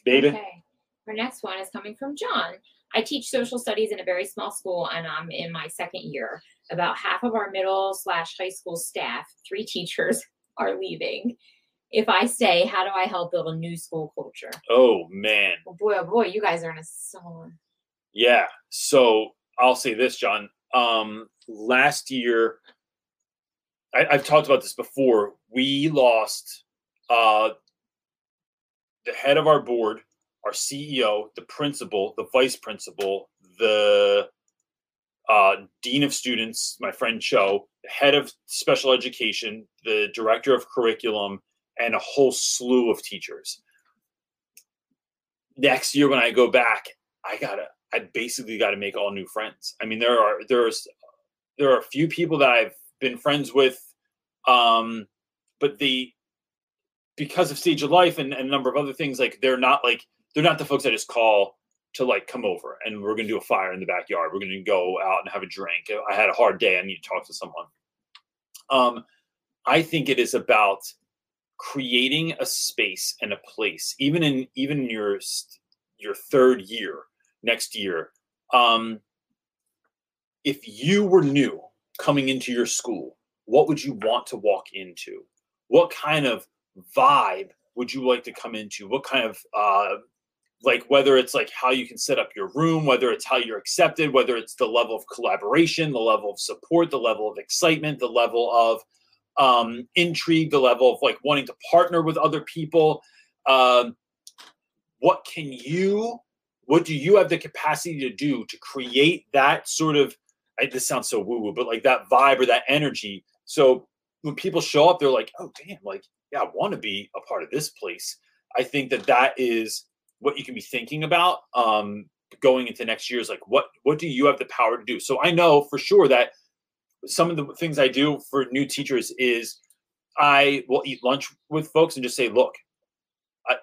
baby." Okay. Our next one is coming from John. I teach social studies in a very small school and I'm in my second year. About half of our middle slash high school staff, three teachers, are leaving. If I stay, how do I help build a new school culture? Oh man, Oh boy, oh boy, you guys are in a similar. yeah. So I'll say this, John. Um, last year, I, I've talked about this before. We lost uh, the head of our board, our CEO, the principal, the vice principal, the uh, dean of students, my friend Cho, head of special education, the director of curriculum, and a whole slew of teachers. Next year, when I go back, I gotta, I basically got to make all new friends. I mean, there are there's there are a few people that I've been friends with, um, but the because of stage of life and, and a number of other things, like they're not like they're not the folks I just call to like come over and we're gonna do a fire in the backyard. We're gonna go out and have a drink. I had a hard day. I need to talk to someone. Um, I think it is about creating a space and a place, even in even in your your third year next year. Um, if you were new coming into your school, what would you want to walk into? What kind of vibe would you like to come into? What kind of uh, like whether it's like how you can set up your room, whether it's how you're accepted, whether it's the level of collaboration, the level of support, the level of excitement, the level of um, intrigue, the level of like wanting to partner with other people. Um, what can you, what do you have the capacity to do to create that sort of, I, this sounds so woo woo, but like that vibe or that energy. So when people show up, they're like, oh, damn, like, yeah, I want to be a part of this place. I think that that is what you can be thinking about um, going into next year is like, what, what do you have the power to do? So I know for sure that some of the things I do for new teachers is I will eat lunch with folks and just say, look, I,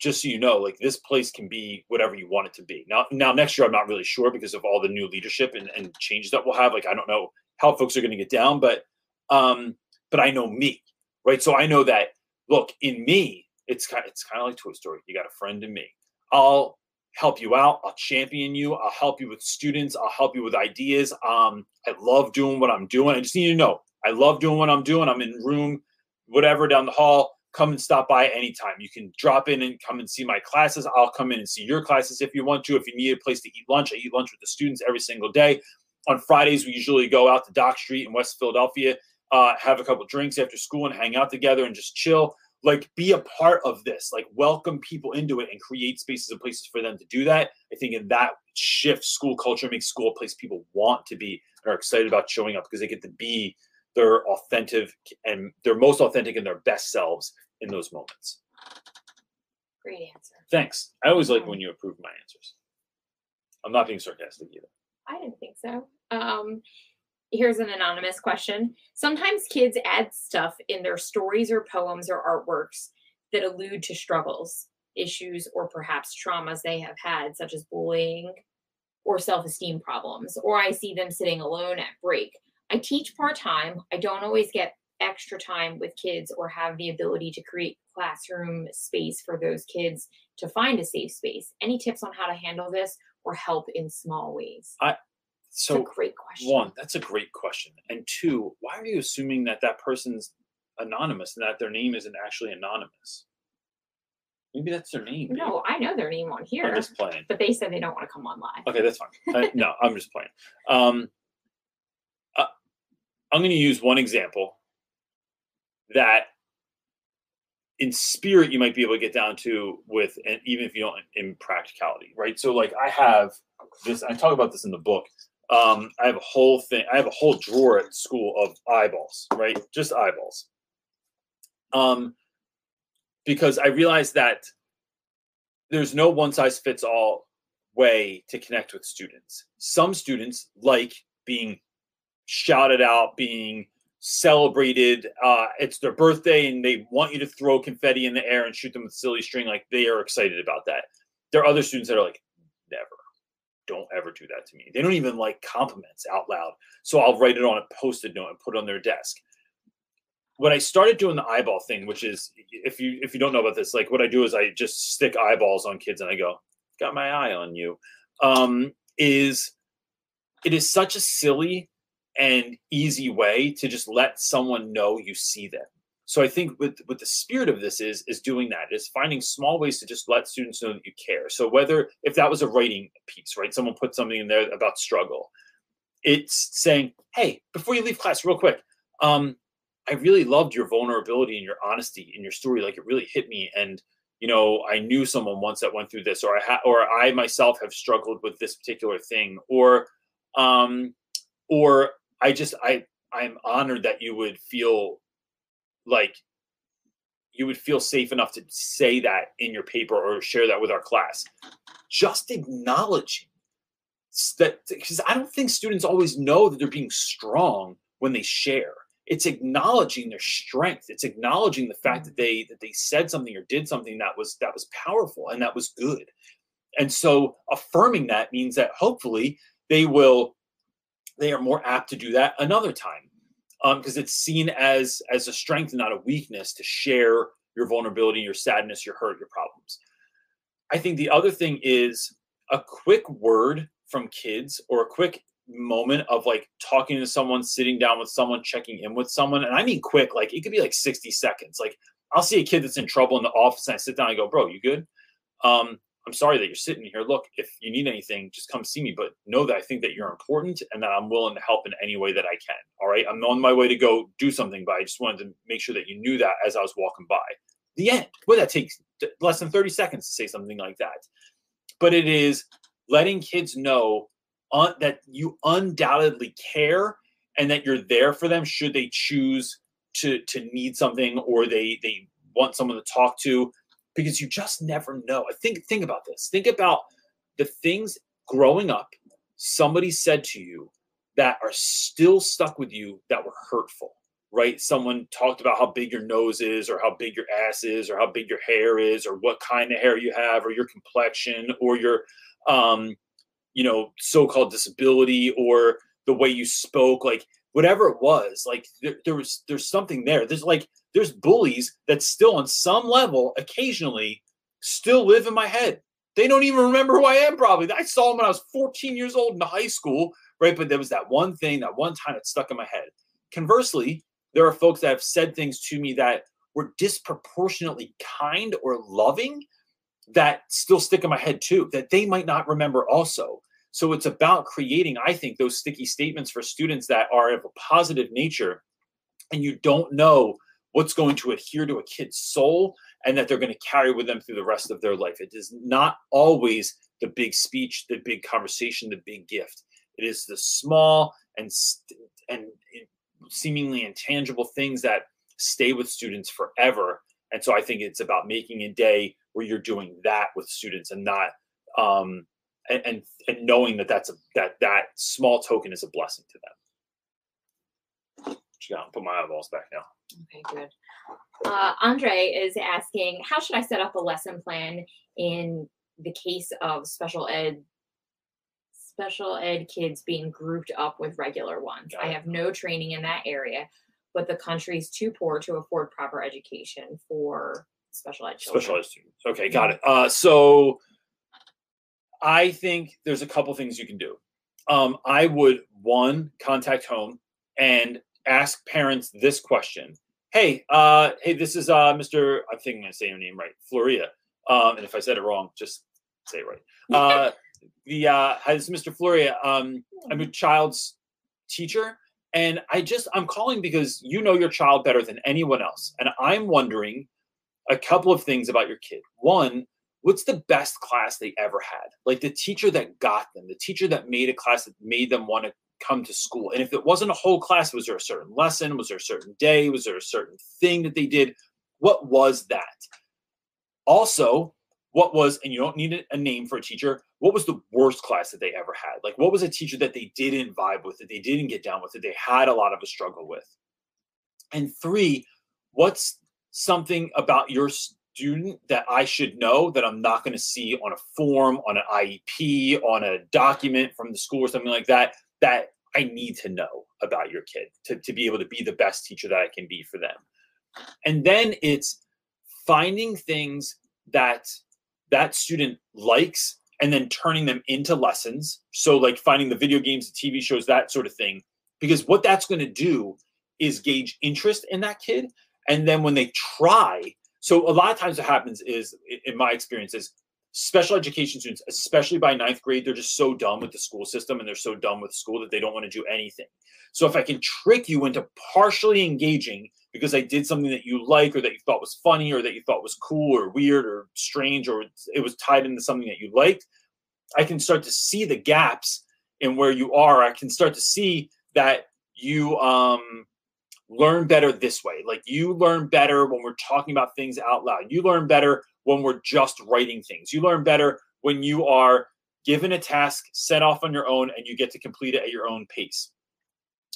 just so you know, like this place can be whatever you want it to be. Now, now next year I'm not really sure because of all the new leadership and, and changes that we'll have. Like I don't know how folks are going to get down, but um, but I know me, right? So I know that look in me, it's kind of, it's kind of like Toy Story. You got a friend in me. I'll help you out. I'll champion you. I'll help you with students. I'll help you with ideas. Um, I love doing what I'm doing. I just need you to know I love doing what I'm doing. I'm in room, whatever down the hall. Come and stop by anytime. You can drop in and come and see my classes. I'll come in and see your classes if you want to. If you need a place to eat lunch, I eat lunch with the students every single day. On Fridays, we usually go out to Dock Street in West Philadelphia, uh, have a couple drinks after school, and hang out together and just chill like be a part of this like welcome people into it and create spaces and places for them to do that. I think in that shifts school culture makes school a place people want to be and are excited about showing up because they get to be their authentic and their most authentic and their best selves in those moments. Great answer. thanks. I always like when you approve my answers. I'm not being sarcastic either. I didn't think so. Um, here's an anonymous question. Sometimes kids add stuff in their stories or poems or artworks that allude to struggles, issues, or perhaps traumas they have had, such as bullying or self esteem problems. Or I see them sitting alone at break. I teach part time. I don't always get extra time with kids or have the ability to create classroom space for those kids to find a safe space. Any tips on how to handle this or help in small ways? It's So great question. one, that's a great question. And two, why are you assuming that that person's anonymous and that their name isn't actually anonymous? Maybe that's their name. babe. No, I know their name on here, I'm just playing. but they said they don't want to come on live. Okay, that's fine. I, no, I'm just playing. Um, uh, I'm going to use one example that, in spirit, you might be able to get down to with, and even if you don't in practicality, right? So, like, I have this. I talk about this in the book. Um, I have a whole thing. I have a whole drawer at school of eyeballs, right? Just eyeballs. Um, because I realized that there's no one size fits all way to connect with students. Some students like being shouted out, being celebrated. Uh, it's their birthday and they want you to throw confetti in the air and shoot them with silly string. Like they are excited about that. There are other students that are like, never. Don't ever do that to me. They don't even like compliments out loud. So I'll write it on a post-it note and put it on their desk. When I started doing the eyeball thing, which is if you if you don't know about this, like what I do is I just stick eyeballs on kids and I go, got my eye on you um, is it is such a silly and easy way to just let someone know you see them so i think with with the spirit of this is is doing that is finding small ways to just let students know that you care. So whether if that was a writing piece right someone put something in there about struggle it's saying hey before you leave class real quick um i really loved your vulnerability and your honesty in your story. Like it really hit me and you know i knew someone once that went through this or i ha- or i myself have struggled with this particular thing or um or i just i i'm honored that you would feel like you would feel safe enough to say that in your paper or share that with our class. Just acknowledging that because i don't think students always know that they're being strong when they share. It's acknowledging their strength. It's acknowledging the fact that they that they said something or did something that was that was powerful and that was good. And so affirming that means that hopefully they will they are more apt to do that another time because it's seen as as a strength not a weakness to share your vulnerability your sadness your hurt your problems i think the other thing is a quick word from kids or a quick moment of like talking to someone, sitting down with someone, checking in with someone. And I mean quick, like it could be like 60 seconds. Like I'll see a kid that's in trouble in the office and I sit down and I go, bro, you good? Um, I'm sorry that you're sitting here. Look, if you need anything, just come see me. But know that I think that you're important and that I'm willing to help in any way that I can. All right. I'm on my way to go do something, but I just wanted to make sure that you knew that as I was walking by. The end. Well, that takes less than 30 seconds to say something like that. But it is letting kids know un- that you undoubtedly care and that you're there for them should they choose to to need something or they they want someone to talk to because you just never know. I think think about this. Think about the things growing up somebody said to you that are still stuck with you that were hurtful. Right? Someone talked about how big your nose is or how big your ass is or how big your hair is or what kind of hair you have or your complexion or your um you know so-called disability or the way you spoke like whatever it was like there, there was there's something there there's like there's bullies that still on some level occasionally still live in my head. They don't even remember who i am probably. I saw them when i was 14 years old in high school right? But there was that one thing that one time that stuck in my head. Conversely there are folks that have said things to me that were disproportionately kind or loving that still stick in my head too that they might not remember also. So it's about creating i think those sticky statements for students that are of a positive nature and you don't know what's going to adhere to a kid's soul and that they're going to carry with them through the rest of their life. It is not always the big speech the big conversation the big gift. It is the small and and seemingly intangible things that stay with students forever. And so i think it's about making a day where you're doing that with students and not um and and, and knowing that that's a that that small token is a blessing to them. Put my eyeballs back now. Okay, good. Uh, Andre is asking, how should I set up a lesson plan in the case of special ed special ed kids being grouped up with regular ones? I have no training in that area, but the country's too poor to afford proper education for special ed children. Special ed students. Okay, got it. Uh, so I think there's a couple things you can do. Um, I would one contact home and ask parents this question: Hey, uh, hey, this is uh, Mr. I think I'm gonna say your name right, Floria. Um, and if I said it wrong, just say it right. Uh, the uh, hi, this is Mr. Floria. Um, I'm a child's teacher, and I just I'm calling because you know your child better than anyone else, and I'm wondering a couple of things about your kid. One, what's the best class they ever had? Like the teacher that got them, the teacher that made a class that made them want to come to school. And if it wasn't a whole class, was there a certain lesson? Was there a certain day? Was there a certain thing that they did? What was that? Also, what was, and you don't need a- name for a teacher, what was the worst class that they ever had? Like, what was a teacher that they didn't vibe with, that they didn't get down with, that they had a lot of a struggle with? And three, what's something about your student that I should know that I'm not going to see on a form, on an IEP, on a document from the school or something like that, that I need to know about your kid to, to be able to be the best teacher that I can be for them. And then it's finding things that that student likes and then turning them into lessons. So, like finding the video games, the TV shows, that sort of thing. Because what that's going to do is gauge interest in that kid. And then when they try, so a lot of times what happens is, in my experience, is special education students, especially by ninth grade, they're just so done with the school system and they're so done with school that they don't want to do anything. So if I can trick you into partially engaging because I did something that you like or that you thought was funny or that you thought was cool or weird or strange or it was tied into something that you liked, I can start to see the gaps in where you are. I can start to see that you um learn better this way. Like you learn better when we're talking about things out loud. You learn better when we're just writing things. You learn better when you are given a task, set off on your own, and you get to complete it at your own pace.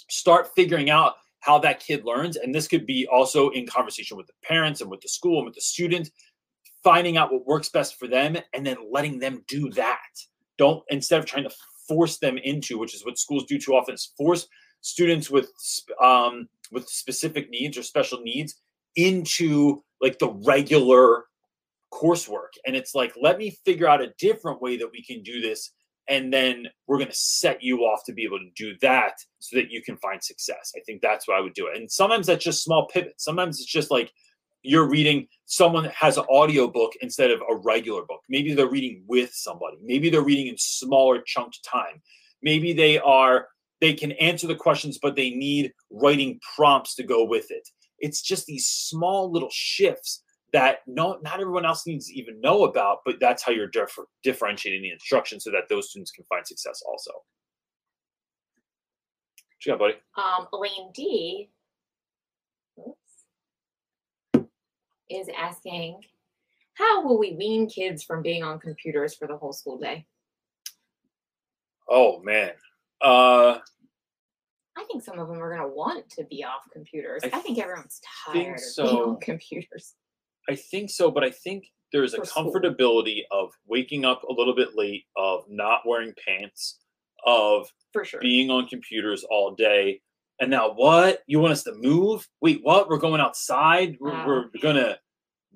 Start figuring out how that kid learns. And this could be also in conversation with the parents and with the school and with the student, finding out what works best for them and then letting them do that. Don't, instead of trying to force them into, which is what schools do too often, is force students with um, with specific needs or special needs into like the regular coursework. And it's like let me figure out a different way that we can do this and then we're going to set you off to be able to do that so that you can find success. I think that's what i would do it. And sometimes that's just small pivots. Sometimes it's just like you're reading someone has an audio book instead of a regular book. Maybe they're reading with somebody. Maybe they're reading in smaller chunked time. Maybe they are they can answer the questions but they need writing prompts to go with it. It's just these small little shifts that no not everyone else needs to even know about but that's how you're differ- differentiating the instruction so that those students can find success also what you got buddy Um, Elaine D. oops, is asking, how will we wean kids from being on computers for the whole school day? oh man uh I think some of them are going to want to be off computers. I I, think everyone's think tired of being on computers. I think so, but I think there's a For comfortability of waking up a little bit late, of not wearing pants, of For sure. being on computers all day. And now what? You want us to move? Wait, what? We're going outside? We're, Wow. we're gonna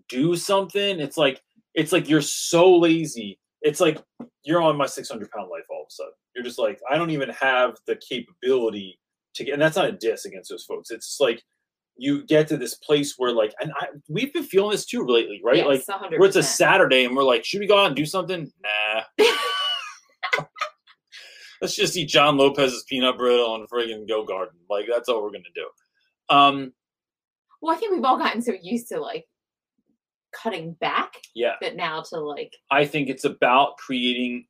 do something? It's like it's like you're so lazy. It's like you're on my 600 pound life all of a sudden. You're just like, I don't even have the capability to get, and that's not a diss against those folks. It's just like you get to this place where like, and I, we've been feeling this too lately, right? like Yes, 100%. where it's a Saturday and we're like, should we go out and do something? Nah. Let's just eat John Lopez's peanut brittle and friggin' go garden. Like that's all we're gonna do. Um, well, I think we've all gotten so used to like cutting back yeah, that now to like, I think it's about creating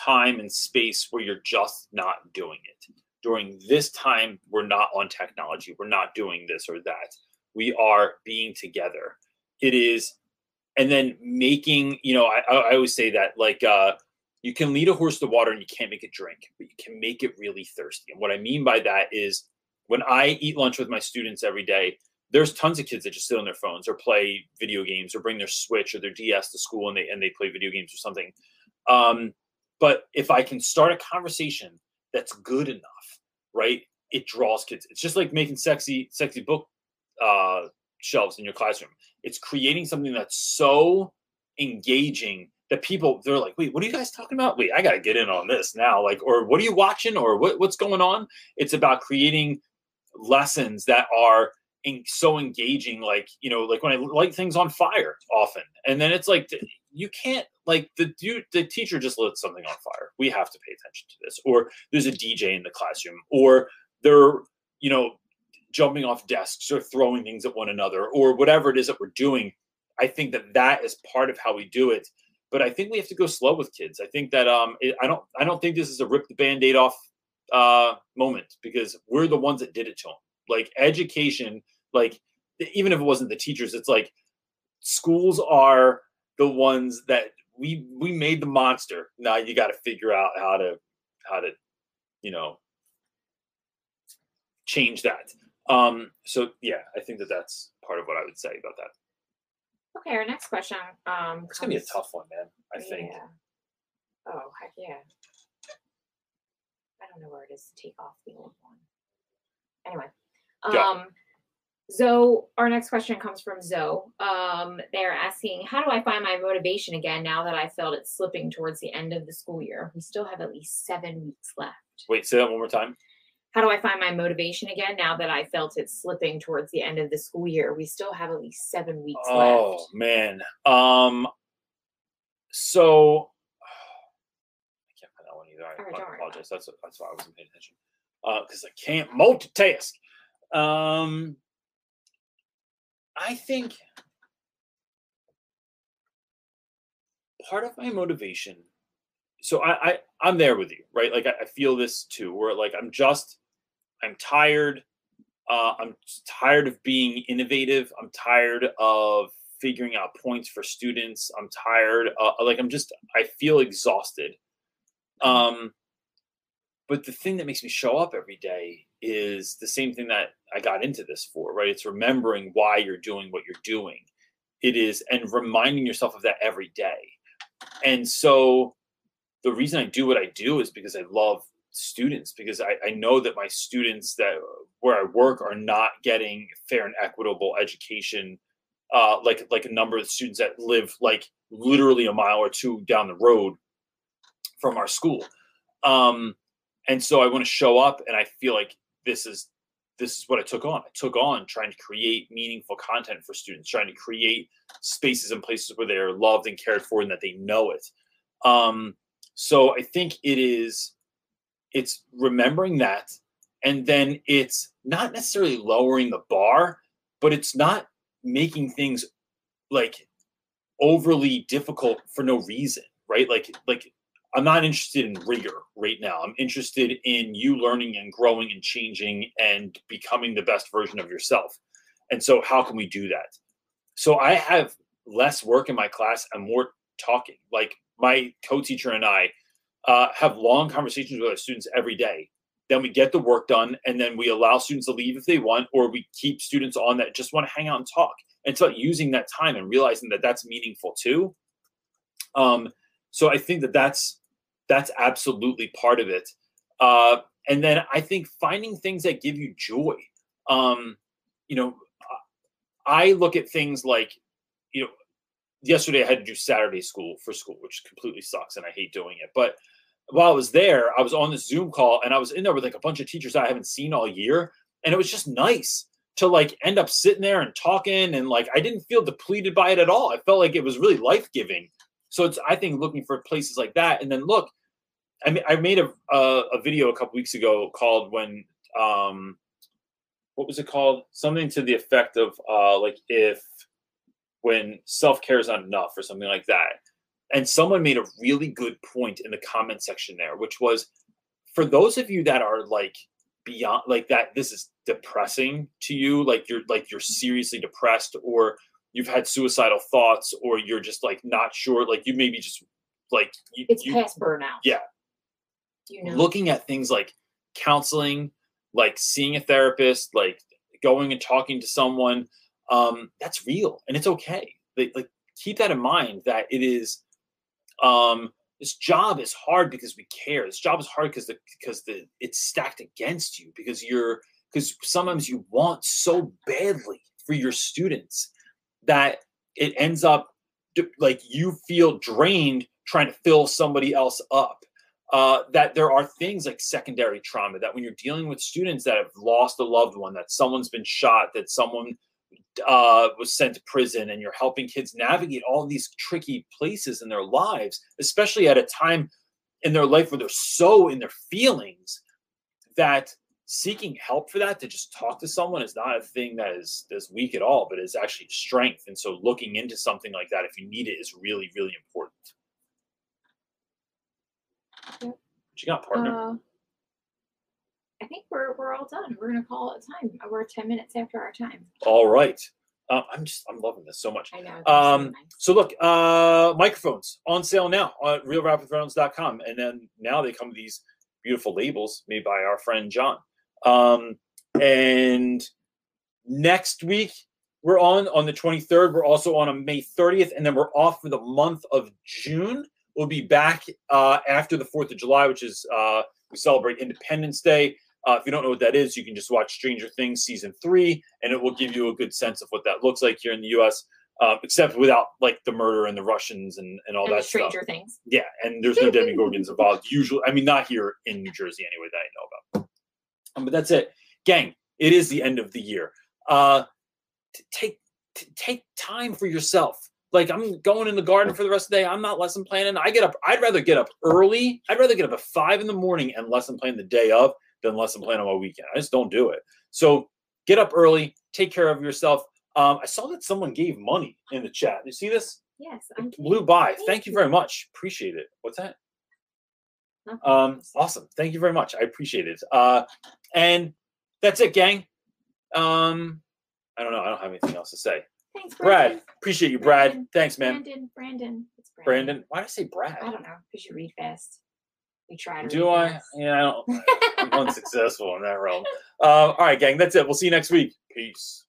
time and space where you're just not doing it. During this time, we're not on technology. We're not doing this or that. We are being together. It is, and then making, you know, I, I always say that like, uh, you can lead a horse to water and you can't make it drink, but you can make it really thirsty. And what I mean by that is when I eat lunch with my students every day, there's tons of kids that just sit on their phones or play video games or bring their Switch or their DS to school and they and they play video games or something. Um, but if I can start a conversation that's good enough, right? It draws kids. It's just like making sexy, sexy book uh, shelves in your classroom. It's creating something that's so engaging that people they're like, wait, what are you guys talking about? Wait, I gotta get in on this now. Like, or what are you watching? Or what, what's going on? It's about creating lessons that are in, so engaging. Like, you know, like when I light things on fire often, and then it's like you can't like the dude, the teacher just lit something on fire. We have to pay attention to this. Or there's a DJ in the classroom, or they're you know jumping off desks or throwing things at one another, or whatever it is that we're doing. I think that that is part of how we do it but I think we have to go slow with kids. I think that um, it, I don't I don't think this is a rip the band-aid off uh, moment because we're the ones that did it to them. Like education, like even if it wasn't the teachers, it's like schools are the ones that we we made the monster. Now you got to figure out how to how to you know change that. Um, so yeah, I think that that's part of what I would say about that. Okay, our next question. Um, It's gonna be a tough one, man. I think. Oh heck yeah. I don't know where it is to take off the old one. Anyway, Yeah. um, Zoe. Our next question comes from Zoe. Um, they're asking, how do I find my motivation again now that I felt it slipping towards the end of the school year? We still have at least seven weeks left. Wait, say that one more time. How do I find my motivation again now that I felt it slipping towards the end of the school year? We still have at least seven weeks Oh left. Oh, man. Um. So I can't find that one either. I, Alright, I don't worry about apologize. That's that's why I wasn't paying attention. Uh, because I can't multitask. Um. I think part of my motivation. So I, I I'm there with you, right? Like I, I feel this too. Where like I'm just I'm tired. Uh, I'm tired of being innovative. I'm tired of figuring out points for students. I'm tired. Uh, like I'm just. I feel exhausted. Um, but the thing that makes me show up every day is the same thing that I got into this for, right? It's remembering why you're doing what you're doing. It is and reminding yourself of that every day. And so the reason I do what I do is because I love students because I, I know that my students that where I work are not getting fair and equitable education uh, like like a number of students that live like literally a mile or two down the road from our school. Um, and so I want to show up and I feel like this is this is what I took on. I took on trying to create meaningful content for students, trying to create spaces and places where they're loved and cared for and that they know it. Um, so I think it is it's remembering that and then it's not necessarily lowering the bar, but it's not making things like overly difficult for no reason, right? Like like I'm not interested in rigor right now. I'm interested in you learning and growing and changing and becoming the best version of yourself. And so, how can we do that? So, I have less work in my class and more talking. Like my co teacher and I uh, have long conversations with our students every day. Then we get the work done, and then we allow students to leave if they want, or we keep students on that just want to hang out and talk. And start using that time and realizing that that's meaningful too. Um, so I think that that's that's absolutely part of it. Uh, and then I think finding things that give you joy. Um, you know, I look at things like, you know, yesterday I had to do Saturday school for school, which completely sucks and I hate doing it. But while I was there, I was on this Zoom call and I was in there with like a bunch of teachers I haven't seen all year. And it was just nice to like end up sitting there and talking. And like I didn't feel depleted by it at all. I felt like it was really life giving. So it's I think looking for places like that. And then look, I mean, I made a, a a video a couple weeks ago called when um what was it called? Something to the effect of uh like if when self-care is not enough or something like that. And someone made a really good point in the comment section there, which was for those of you that are like beyond like that this is depressing to you, like you're like you're seriously depressed or you've had suicidal thoughts or you're just like not sure like you maybe just like you, It's you past burnout. yeah. You know. looking at things like counseling like seeing a therapist, like going and talking to someone, um, that's real and it's okay. Like, like keep that in mind that it is um this job is hard because we care. This job is hard because the because the it's stacked against you because you're because sometimes you want so badly for your students that it ends up like you feel drained trying to fill somebody else up. Uh, that there are things like secondary trauma that when you're dealing with students that have lost a loved one, that someone's been shot, that someone uh, was sent to prison, and you're helping kids navigate all these tricky places in their lives, especially at a time in their life where they're so in their feelings that seeking help for that to just talk to someone is not a thing that is is weak at all, but is actually strength. And so looking into something like that if you need it is really, really important. You got, partner? Uh, I think we're we're all done. We're gonna call it time. Uh, We're ten minutes after our time. all right. Uh, I'm just I'm loving this so much. I know. it's so Um, nice. So look, uh, microphones on sale now on realrapwithreynolds.com. And then now they come with these beautiful labels made by our friend John. Um, and next week we're on on the 23rd. We're also on on May 30th, and then we're off for the month of June. We'll be back uh, after the 4th of July, which is uh, we celebrate Independence Day. Uh, if you don't know what that is, you can just watch Stranger Things season three, and it will give you a good sense of what that looks like here in the U.S. Uh, except without like the murder and the Russians and, and all and that stuff. Stranger Things. Yeah, and there's no Demogorgons involved. Usually, I mean, not here in New Jersey anyway that I know about. Um, but that's it, gang. It is the end of the year. Uh, t- take t- take time for yourself. Like I'm going in the garden for the rest of the day. I'm not lesson planning. I get up. I'd rather get up early. I'd rather get up at five in the morning and lesson plan the day of than lesson plan on my weekend. I just don't do it. So get up early. Take care of yourself. Um, I saw that someone gave money in the chat. You see this? Yes. I'm blew by. Thank Thank you you. very much. Appreciate it. What's that? Nothing. Um, awesome. Thank you very much. I appreciate it. Uh, and that's it, gang. Um, I don't know. I don't have anything else to say. Thanks, Brad, Brandon. appreciate you, Brad. Brandon. Thanks, man. Brandon. Brandon. It's Brandon. Brandon, why did I say Brad? I don't know because you read fast. We try to. Do I? fast. Yeah, I don't. I'm unsuccessful in that realm. Uh, all right, gang. That's it. We'll see you next week. Peace.